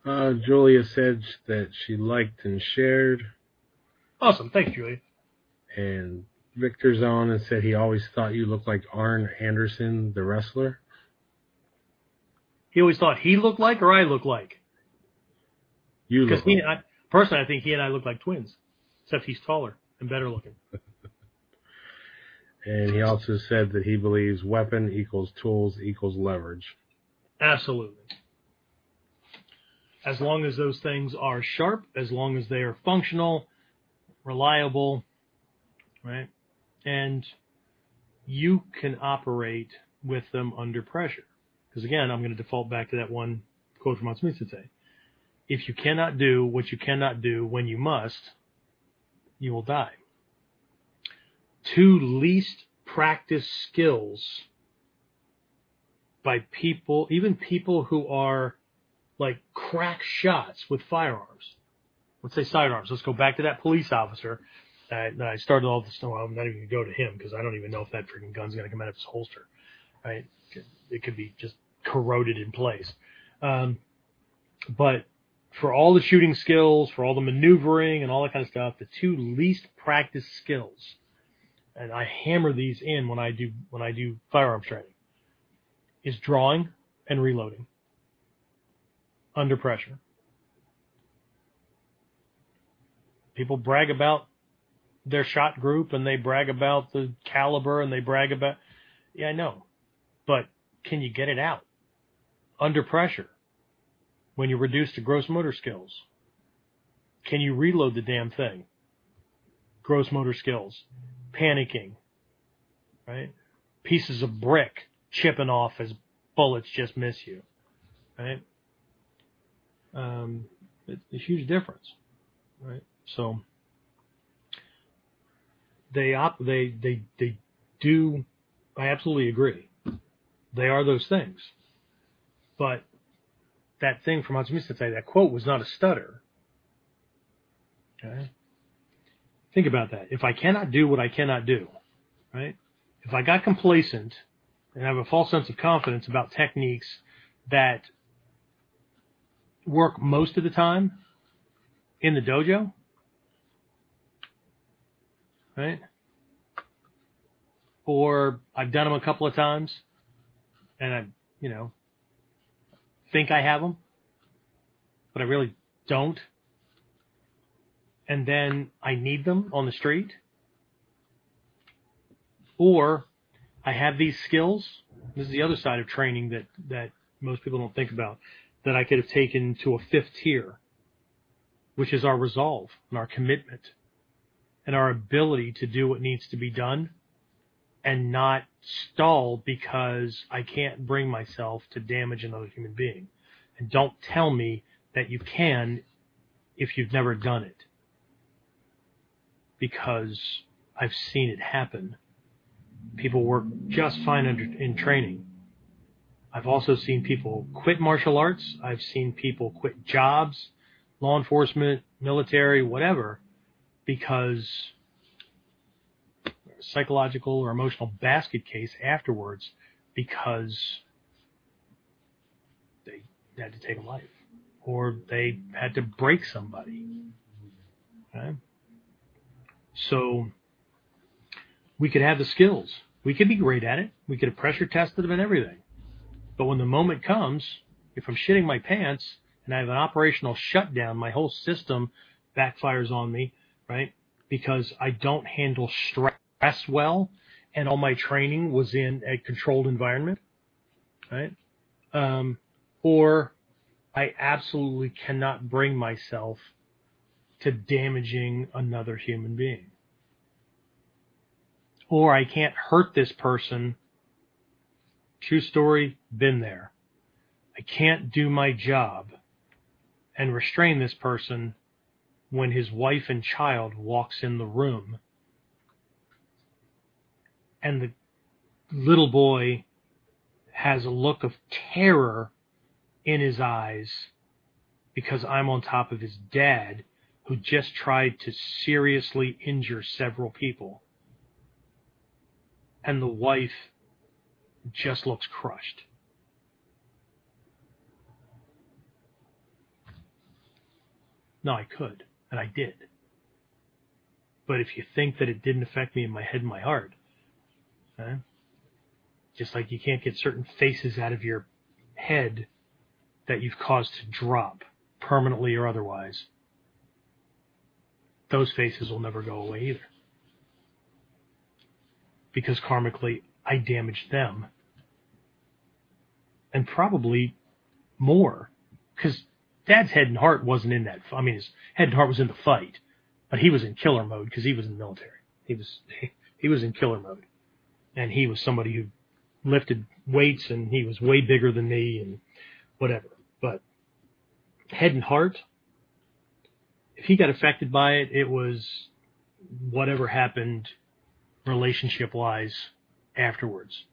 Uh, Julia said that she liked and shared. Awesome. Thanks, Julia. And Victor's on and said he always thought you looked like Arn Anderson, the wrestler. He always thought he looked like or I looked like? You look he, like. I, personally, I think he and I look like twins, except he's taller and better looking. And he also said that he believes weapon equals tools equals leverage. Absolutely. As long as those things are sharp, as long as they are functional, reliable, right? And you can operate with them under pressure. Because again, I'm going to default back to that one quote from Matsumitsu. If you cannot do what you cannot do when you must, you will die. Two least practiced skills by people, even people who are like crack shots with firearms. Let's say sidearms. Let's go back to that police officer that, that I started all this. No, I'm not even to go to him because I don't even know if that freaking gun's going to come out of his holster. Right? It could be just corroded in place. Um, but for all the shooting skills, for all the maneuvering and all that kind of stuff, the two least practiced skills, and I hammer these in when I do when I do firearms training, is drawing and reloading under pressure. People brag about their shot group and they brag about the caliber and they brag about, yeah, I know, but can you get it out under pressure when you're reduced to gross motor skills? Can you reload the damn thing? Gross motor skills, panicking, right? Pieces of brick chipping off as bullets just miss you, right? Um, it's a huge difference, right? So they op they they they do. I absolutely agree. They are those things, but that thing from say that quote was not a stutter. Okay. Think about that. If I cannot do what I cannot do, right? If I got complacent and have a false sense of confidence about techniques that work most of the time in the dojo, right? Or I've done them a couple of times and I, you know, think I have them, but I really don't. And then I need them on the street. Or I have these skills. This is the other side of training that, that most people don't think about that I could have taken to a fifth tier, which is our resolve and our commitment and our ability to do what needs to be done and not stall because I can't bring myself to damage another human being. And don't tell me that you can if you've never done it. Because I've seen it happen. People work just fine under, in training. I've also seen people quit martial arts. I've seen people quit jobs, law enforcement, military, whatever, because psychological or emotional basket case afterwards because they had to take a life or they had to break somebody. Okay? So we could have the skills. We could be great at it. We could have pressure tested them and everything. But when the moment comes, if I'm shitting my pants and I have an operational shutdown, my whole system backfires on me, right? Because I don't handle stress well, and all my training was in a controlled environment, right? Um, or I absolutely cannot bring myself to damaging another human being. Or I can't hurt this person. True story, been there. I can't do my job and restrain this person when his wife and child walks in the room and the little boy has a look of terror in his eyes because I'm on top of his dad who just tried to seriously injure several people. And the wife just looks crushed. No, I could, and I did. But if you think that it didn't affect me in my head and my heart, Okay? Just like you can't get certain faces out of your head that you've caused to drop permanently or otherwise. Those faces will never go away either. Because karmically, I damaged them. And probably more. Because Dad's head and heart wasn't in that. I mean, his head and heart was in the fight, but he was in killer mode because he was in the military. He was he was in killer mode and he was somebody who lifted weights and he was way bigger than me and whatever. But head and heart, if he got affected by it, it was whatever happened relationship wise afterwards.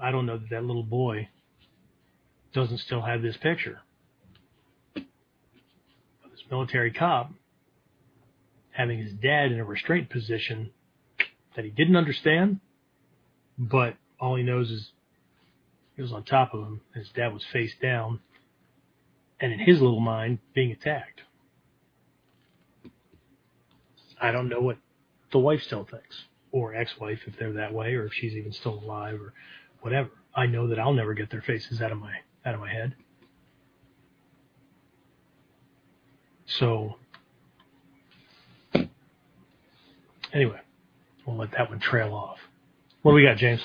I don't know that that little boy doesn't still have this picture. But this military cop having his dad in a restraint position that he didn't understand, but all he knows is he was on top of him. His dad was face down, and in his little mind, being attacked. I don't know what the wife still thinks, or ex-wife if they're that way, or if she's even still alive, or whatever. I know that I'll never get their faces out of my out of my head. So, anyway, we'll let that one trail off. What do we got, James?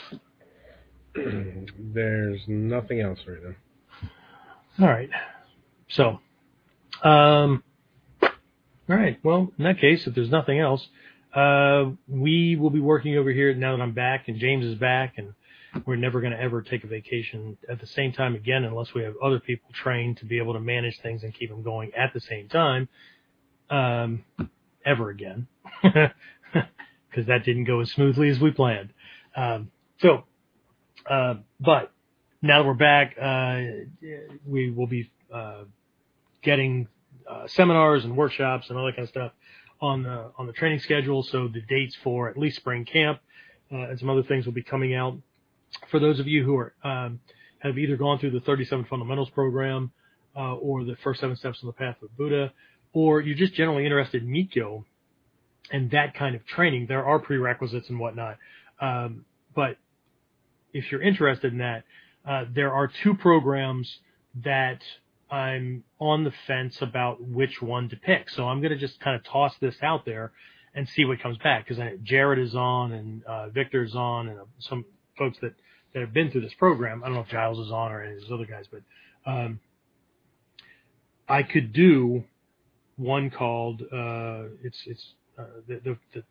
There's nothing else right now. All right. So, um, all right. Well, in that case, if there's nothing else, uh, we will be working over here now that I'm back and James is back and we're never going to ever take a vacation at the same time again unless we have other people trained to be able to manage things and keep them going at the same time, um, ever again. Cause that didn't go as smoothly as we planned. Um, so, uh, but now that we're back, uh, we will be, uh, getting, uh, seminars and workshops and all that kind of stuff on the, on the training schedule. So the dates for at least spring camp, uh, and some other things will be coming out for those of you who are, um, have either gone through the 37 fundamentals program, uh, or the first seven steps on the path of Buddha, or you're just generally interested in Mikkyo and that kind of training, there are prerequisites and whatnot. Um, but if you're interested in that, uh, there are two programs that I'm on the fence about which one to pick. So I'm going to just kind of toss this out there and see what comes back because Jared is on and uh, is on and uh, some folks that, that have been through this program. I don't know if Giles is on or any of those other guys, but um, I could do one called uh, it's it's uh, the, the, the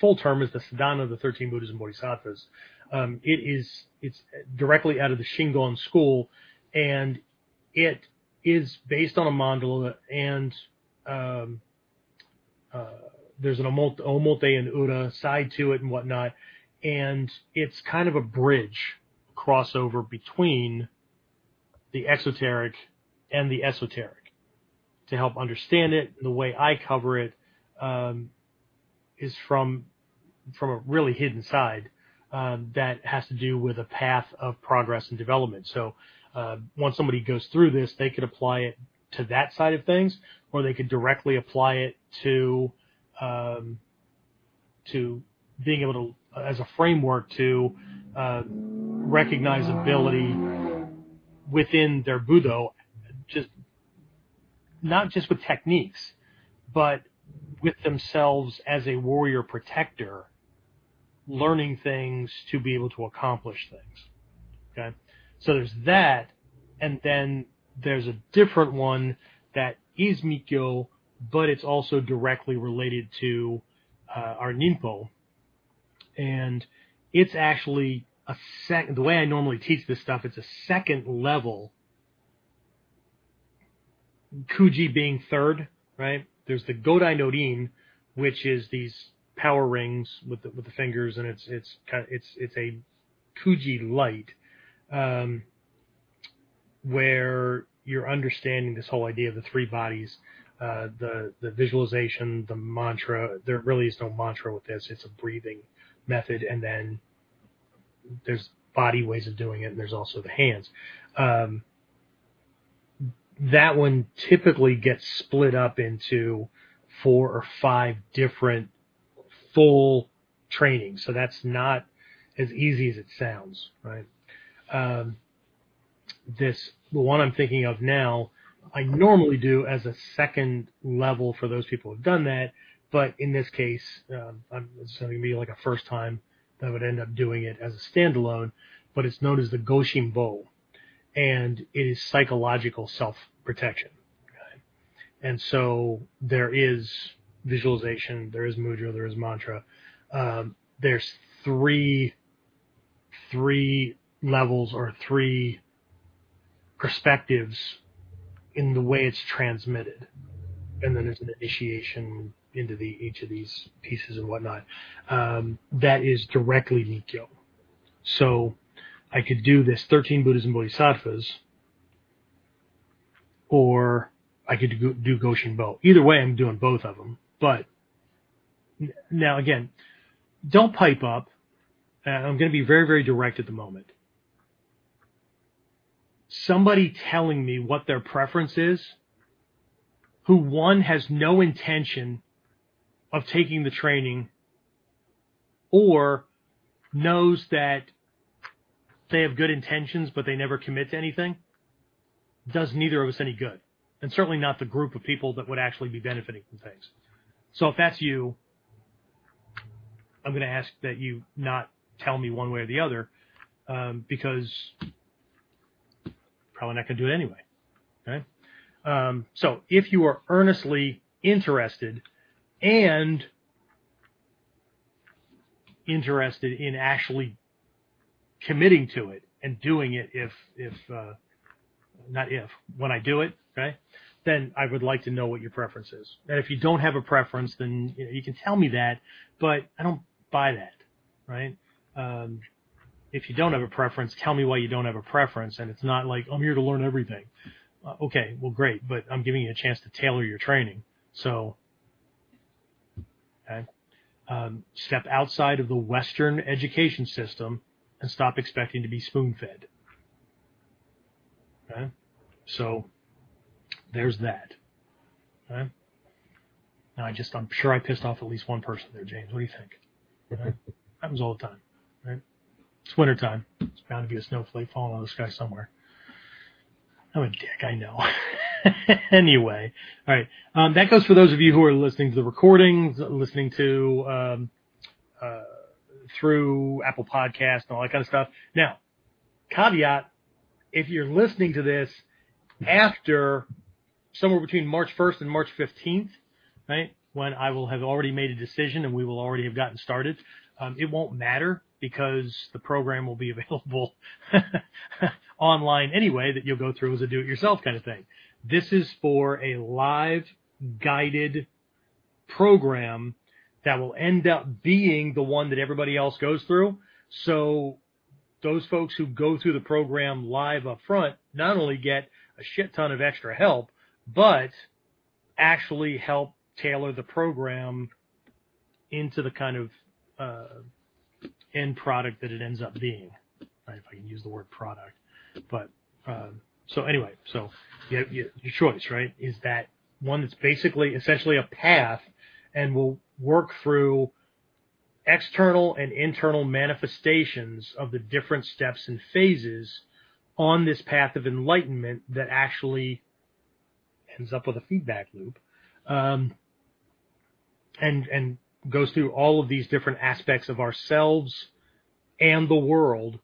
full term is the Sadhana of the Thirteen Buddhas and Bodhisattvas. Um, it is it's directly out of the Shingon school, and it is based on a mandala, and um, uh, there's an omote, omote and ura side to it and whatnot, and it's kind of a bridge crossover between the exoteric and the esoteric to help understand it. The way I cover it um, is from from a really hidden side um, that has to do with a path of progress and development. So uh, once somebody goes through this, they could apply it to that side of things, or they could directly apply it to um, to being able to as a framework to uh, recognize ability within their Budo, just not just with techniques, but with themselves as a warrior protector, learning things to be able to accomplish things. Okay. So there's that. And then there's a different one that is Mikkyo, but it's also directly related to uh, our Ninpo. And it's actually a second, the way I normally teach this stuff, it's a second level. Kuji being third, right? There's the Godai Nodin, which is these power rings with the, with the fingers, and it's it's it's it's a Kuji light, um, where you're understanding this whole idea of the three bodies, uh, the the visualization, the mantra. There really is no mantra with this. It's a breathing method, and then there's body ways of doing it, and there's also the hands. Um, that one typically gets split up into four or five different full trainings. So that's not as easy as it sounds, right? Um, this, the one I'm thinking of now, I normally do as a second level for those people who've done that. But in this case, um, it's going to be like a first time that would end up doing it as a standalone, but it's known as the Goshin Bo and it is psychological self protection. Okay? And so there is visualization, there is mudra, there is mantra. Um, there's three three levels or three perspectives in the way it's transmitted, and then there's an initiation into the each of these pieces and whatnot. Um, that is directly Mikkyo. So I could do this 13 Buddhas and Bodhisattvas, or I could do, Goshin Bo. Either way, I'm doing both of them. But now again, don't pipe up. Uh, I'm going to be very, very direct at the moment. Somebody telling me what their preference is, who one has no intention of taking the training, or knows that they have good intentions, but they never commit to anything, does neither of us any good. and certainly not the group of people that would actually be benefiting from things. So if that's you, I'm going to ask that you not tell me one way or the other, um, because probably not going to do it anyway. Okay. Um, so if you are earnestly interested and interested in actually committing to it and doing it if if uh, not if when I do it, okay, then I would like to know what your preference is. And if you don't have a preference, then you, know, you can tell me that, but I don't buy that, right? Um, if you don't have a preference, tell me why you don't have a preference, and it's not like I'm here to learn everything. Uh, okay, well, great, but I'm giving you a chance to tailor your training. So, okay, um, step outside of the Western education system and stop expecting to be spoon fed. Okay, so there's that. Okay. Now I just I'm sure I pissed off at least one person there, James. What do you think? Okay. Happens all the time? It's wintertime. It's bound to be a snowflake falling out of the sky somewhere. I'm a dick, I know. anyway, all right. Um, that goes for those of you who are listening to the recordings, listening to um, uh, through Apple Podcast and all that kind of stuff. Now, caveat: if you're listening to this after somewhere between March 1st and March 15th, right, when I will have already made a decision and we will already have gotten started, um, it won't matter because the program will be available online anyway that you'll go through as a do-it-yourself kind of thing. This is for a live guided program that will end up being the one that everybody else goes through. So those folks who go through the program live up front not only get a shit ton of extra help, but actually help tailor the program into the kind of uh, end product that it ends up being. If I can use the word product, but um, so anyway, so you, you, your choice, right, is that one that's basically essentially a path and will work through external and internal manifestations of the different steps and phases on this path of enlightenment that actually ends up with a feedback loop um, and and goes through all of these different aspects of ourselves and the world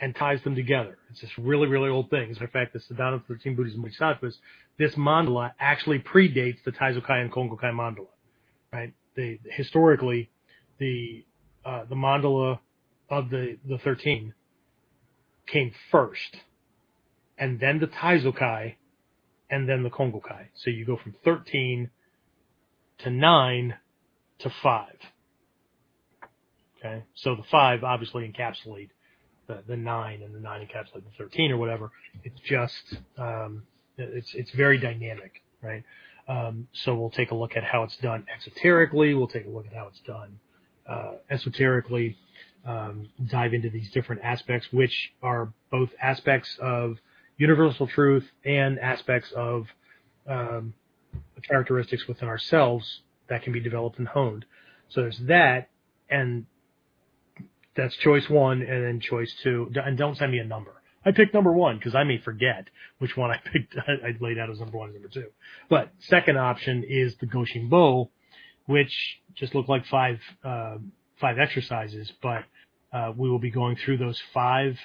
and ties them together. It's this really, really old thing. As a matter of fact, the Siddhanta 13 Buddhism Bodhisattvas, this mandala actually predates the Taizokai and Kongokai mandala, right? They, historically, the, uh, the mandala of the, the 13 came first, and then the Taizokai, and then the Kongokai. So you go from 13 to 9 to 5. Okay? So the 5 obviously encapsulate the, the 9 and the 9 encapsulate the 13 or whatever. It's just, um, it's, it's very dynamic, right? Um, so we'll take a look at how it's done exoterically. We'll take a look at how it's done, uh, esoterically. Um, dive into these different aspects, which are both aspects of universal truth and aspects of um, characteristics within ourselves that can be developed and honed. So there's that, and that's choice one, and then choice two. And don't send me a number. I picked number one because I may forget which one I picked. I laid out as number one and number two. But second option is the Goshin Bo, which just look like five uh, five exercises, but uh, we will be going through those five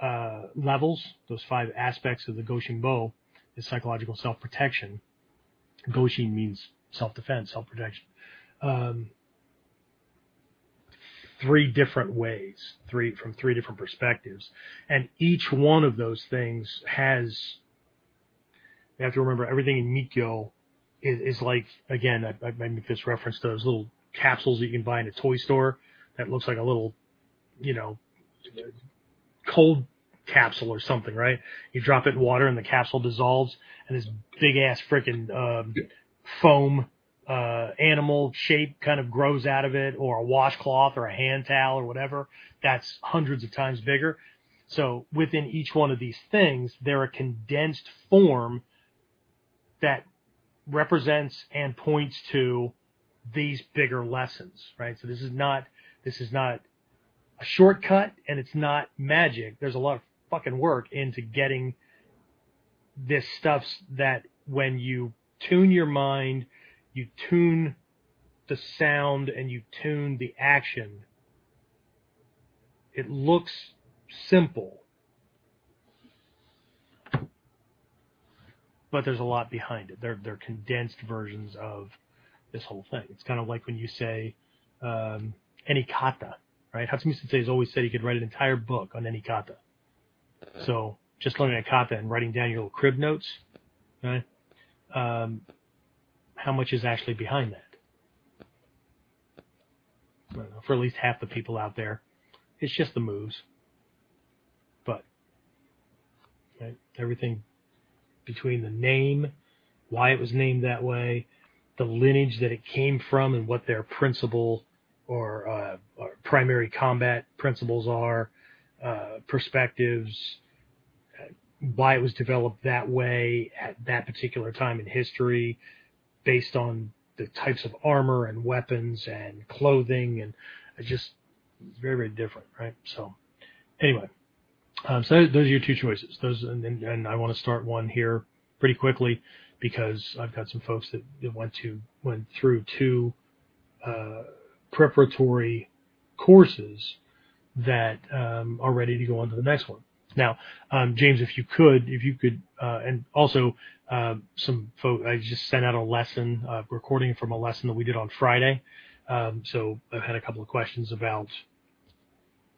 uh, levels, those five aspects of the Goshin Bo, is psychological self protection. Goshin means self defense, self protection. Um, three different ways, three from three different perspectives, and each one of those things has. You have to remember everything in Mikkyo is, is like again. I, I make this reference to those little capsules that you can buy in a toy store that looks like a little, you know, cold capsule or something, right? You drop it in water and the capsule dissolves, and this big ass freaking um, foam uh, animal shape kind of grows out of it, or a washcloth or a hand towel or whatever. That's hundreds of times bigger. So within each one of these things, they're a condensed form that represents and points to these bigger lessons, right? So this is not this is not a shortcut and it's not magic. There's a lot of fucking work into getting this stuff's that when you tune your mind, you tune the sound and you tune the action, it looks simple. But there's a lot behind it. They're they're condensed versions of this whole thing. It's kind of like when you say um, kata, right? Hatsumi Sensei has always said he could write an entire book on any kata. So just learning a kata and writing down your little crib notes, right? Um, how much is actually behind that? Know, for at least half the people out there, it's just the moves. But right, everything between the name, why it was named that way, the lineage that it came from, and what their principal or, uh, or primary combat principles are, uh, perspectives, why it was developed that way at that particular time in history, based on the types of armor and weapons and clothing, and just very very different, right? So, anyway, um, so those are your two choices. Those, and, and, I want to start one here pretty quickly because I've got some folks that, that went to went through two uh, preparatory courses that um, are ready to go on to the next one. Now, um, James, if you could, if you could, uh, and also uh, some folks, I just sent out a lesson, uh, recording from a lesson that we did on Friday. Um, so I've had a couple of questions about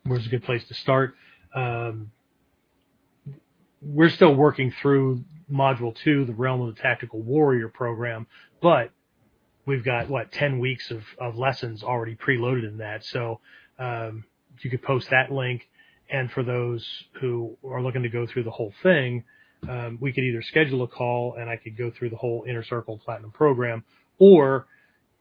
where's a good place to start. Um, we're still working through module two, the realm of the tactical warrior program, but we've got what 10 weeks of, of lessons already preloaded in that. So, um, you could post that link. And for those who are looking to go through the whole thing, um, we could either schedule a call and I could go through the whole Inner Circle Platinum program, or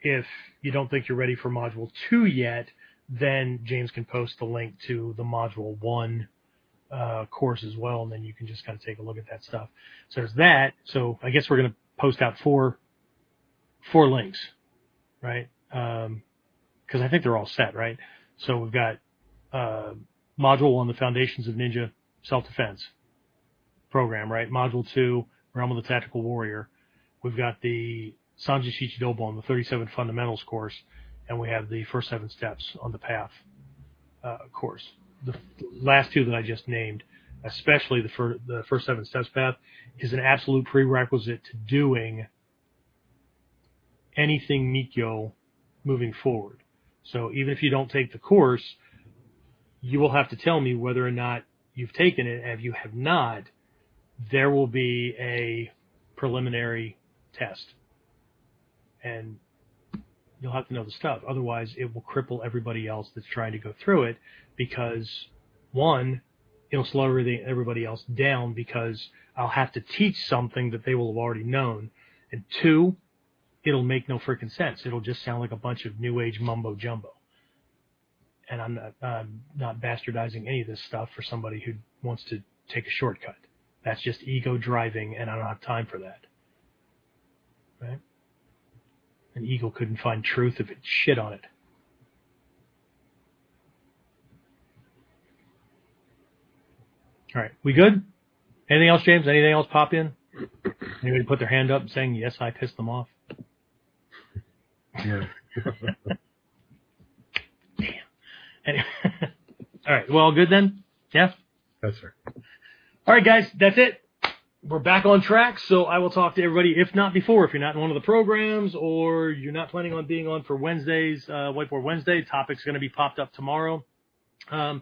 if you don't think you're ready for module two yet, then James can post the link to the module one uh, course as well, and then you can just kind of take a look at that stuff. So there's that. So I guess we're going to post out four four links, right? Because um, I think they're all set, right? So we've got uh, module one, the foundations of ninja self defense program, right? Module two, realm of the tactical warrior. We've got the Sanji Sanjay Shichidobon, the 37 fundamentals course, and we have the first seven steps on the path uh, course. The last two that I just named, especially the, fir- the first seven steps path, is an absolute prerequisite to doing anything Mikkyo moving forward. So even if you don't take the course, you will have to tell me whether or not you've taken it. And if you have not, there will be a preliminary test. And you'll have to know the stuff. Otherwise, it will cripple everybody else that's trying to go through it because one, it'll slow everybody else down because I'll have to teach something that they will have already known. And two, it'll make no freaking sense. It'll just sound like a bunch of new age mumbo jumbo. And I'm not, I'm not bastardizing any of this stuff for somebody who wants to take a shortcut. That's just ego driving, and I don't have time for that. Right? An eagle couldn't find truth if it shit on it. All right, we good? Anything else, James? Anything else pop in? Anybody put their hand up saying, yes, I pissed them off? Yeah. Anyway. All right. Well, good then? Yeah? That's right. All right, guys. That's it. We're back on track. So I will talk to everybody, if not before, if you're not in one of the programs or you're not planning on being on for Wednesdays, uh, Whiteboard Wednesday, topic's going to be popped up tomorrow. Um,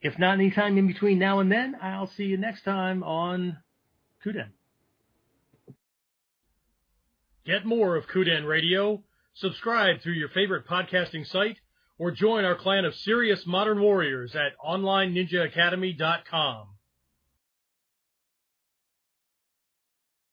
if not anytime in between now and then, I'll see you next time on Kuden. Get more of Kuden Radio Subscribe through your favorite podcasting site or join our clan of serious modern warriors at OnlineNinjaAcademy.com.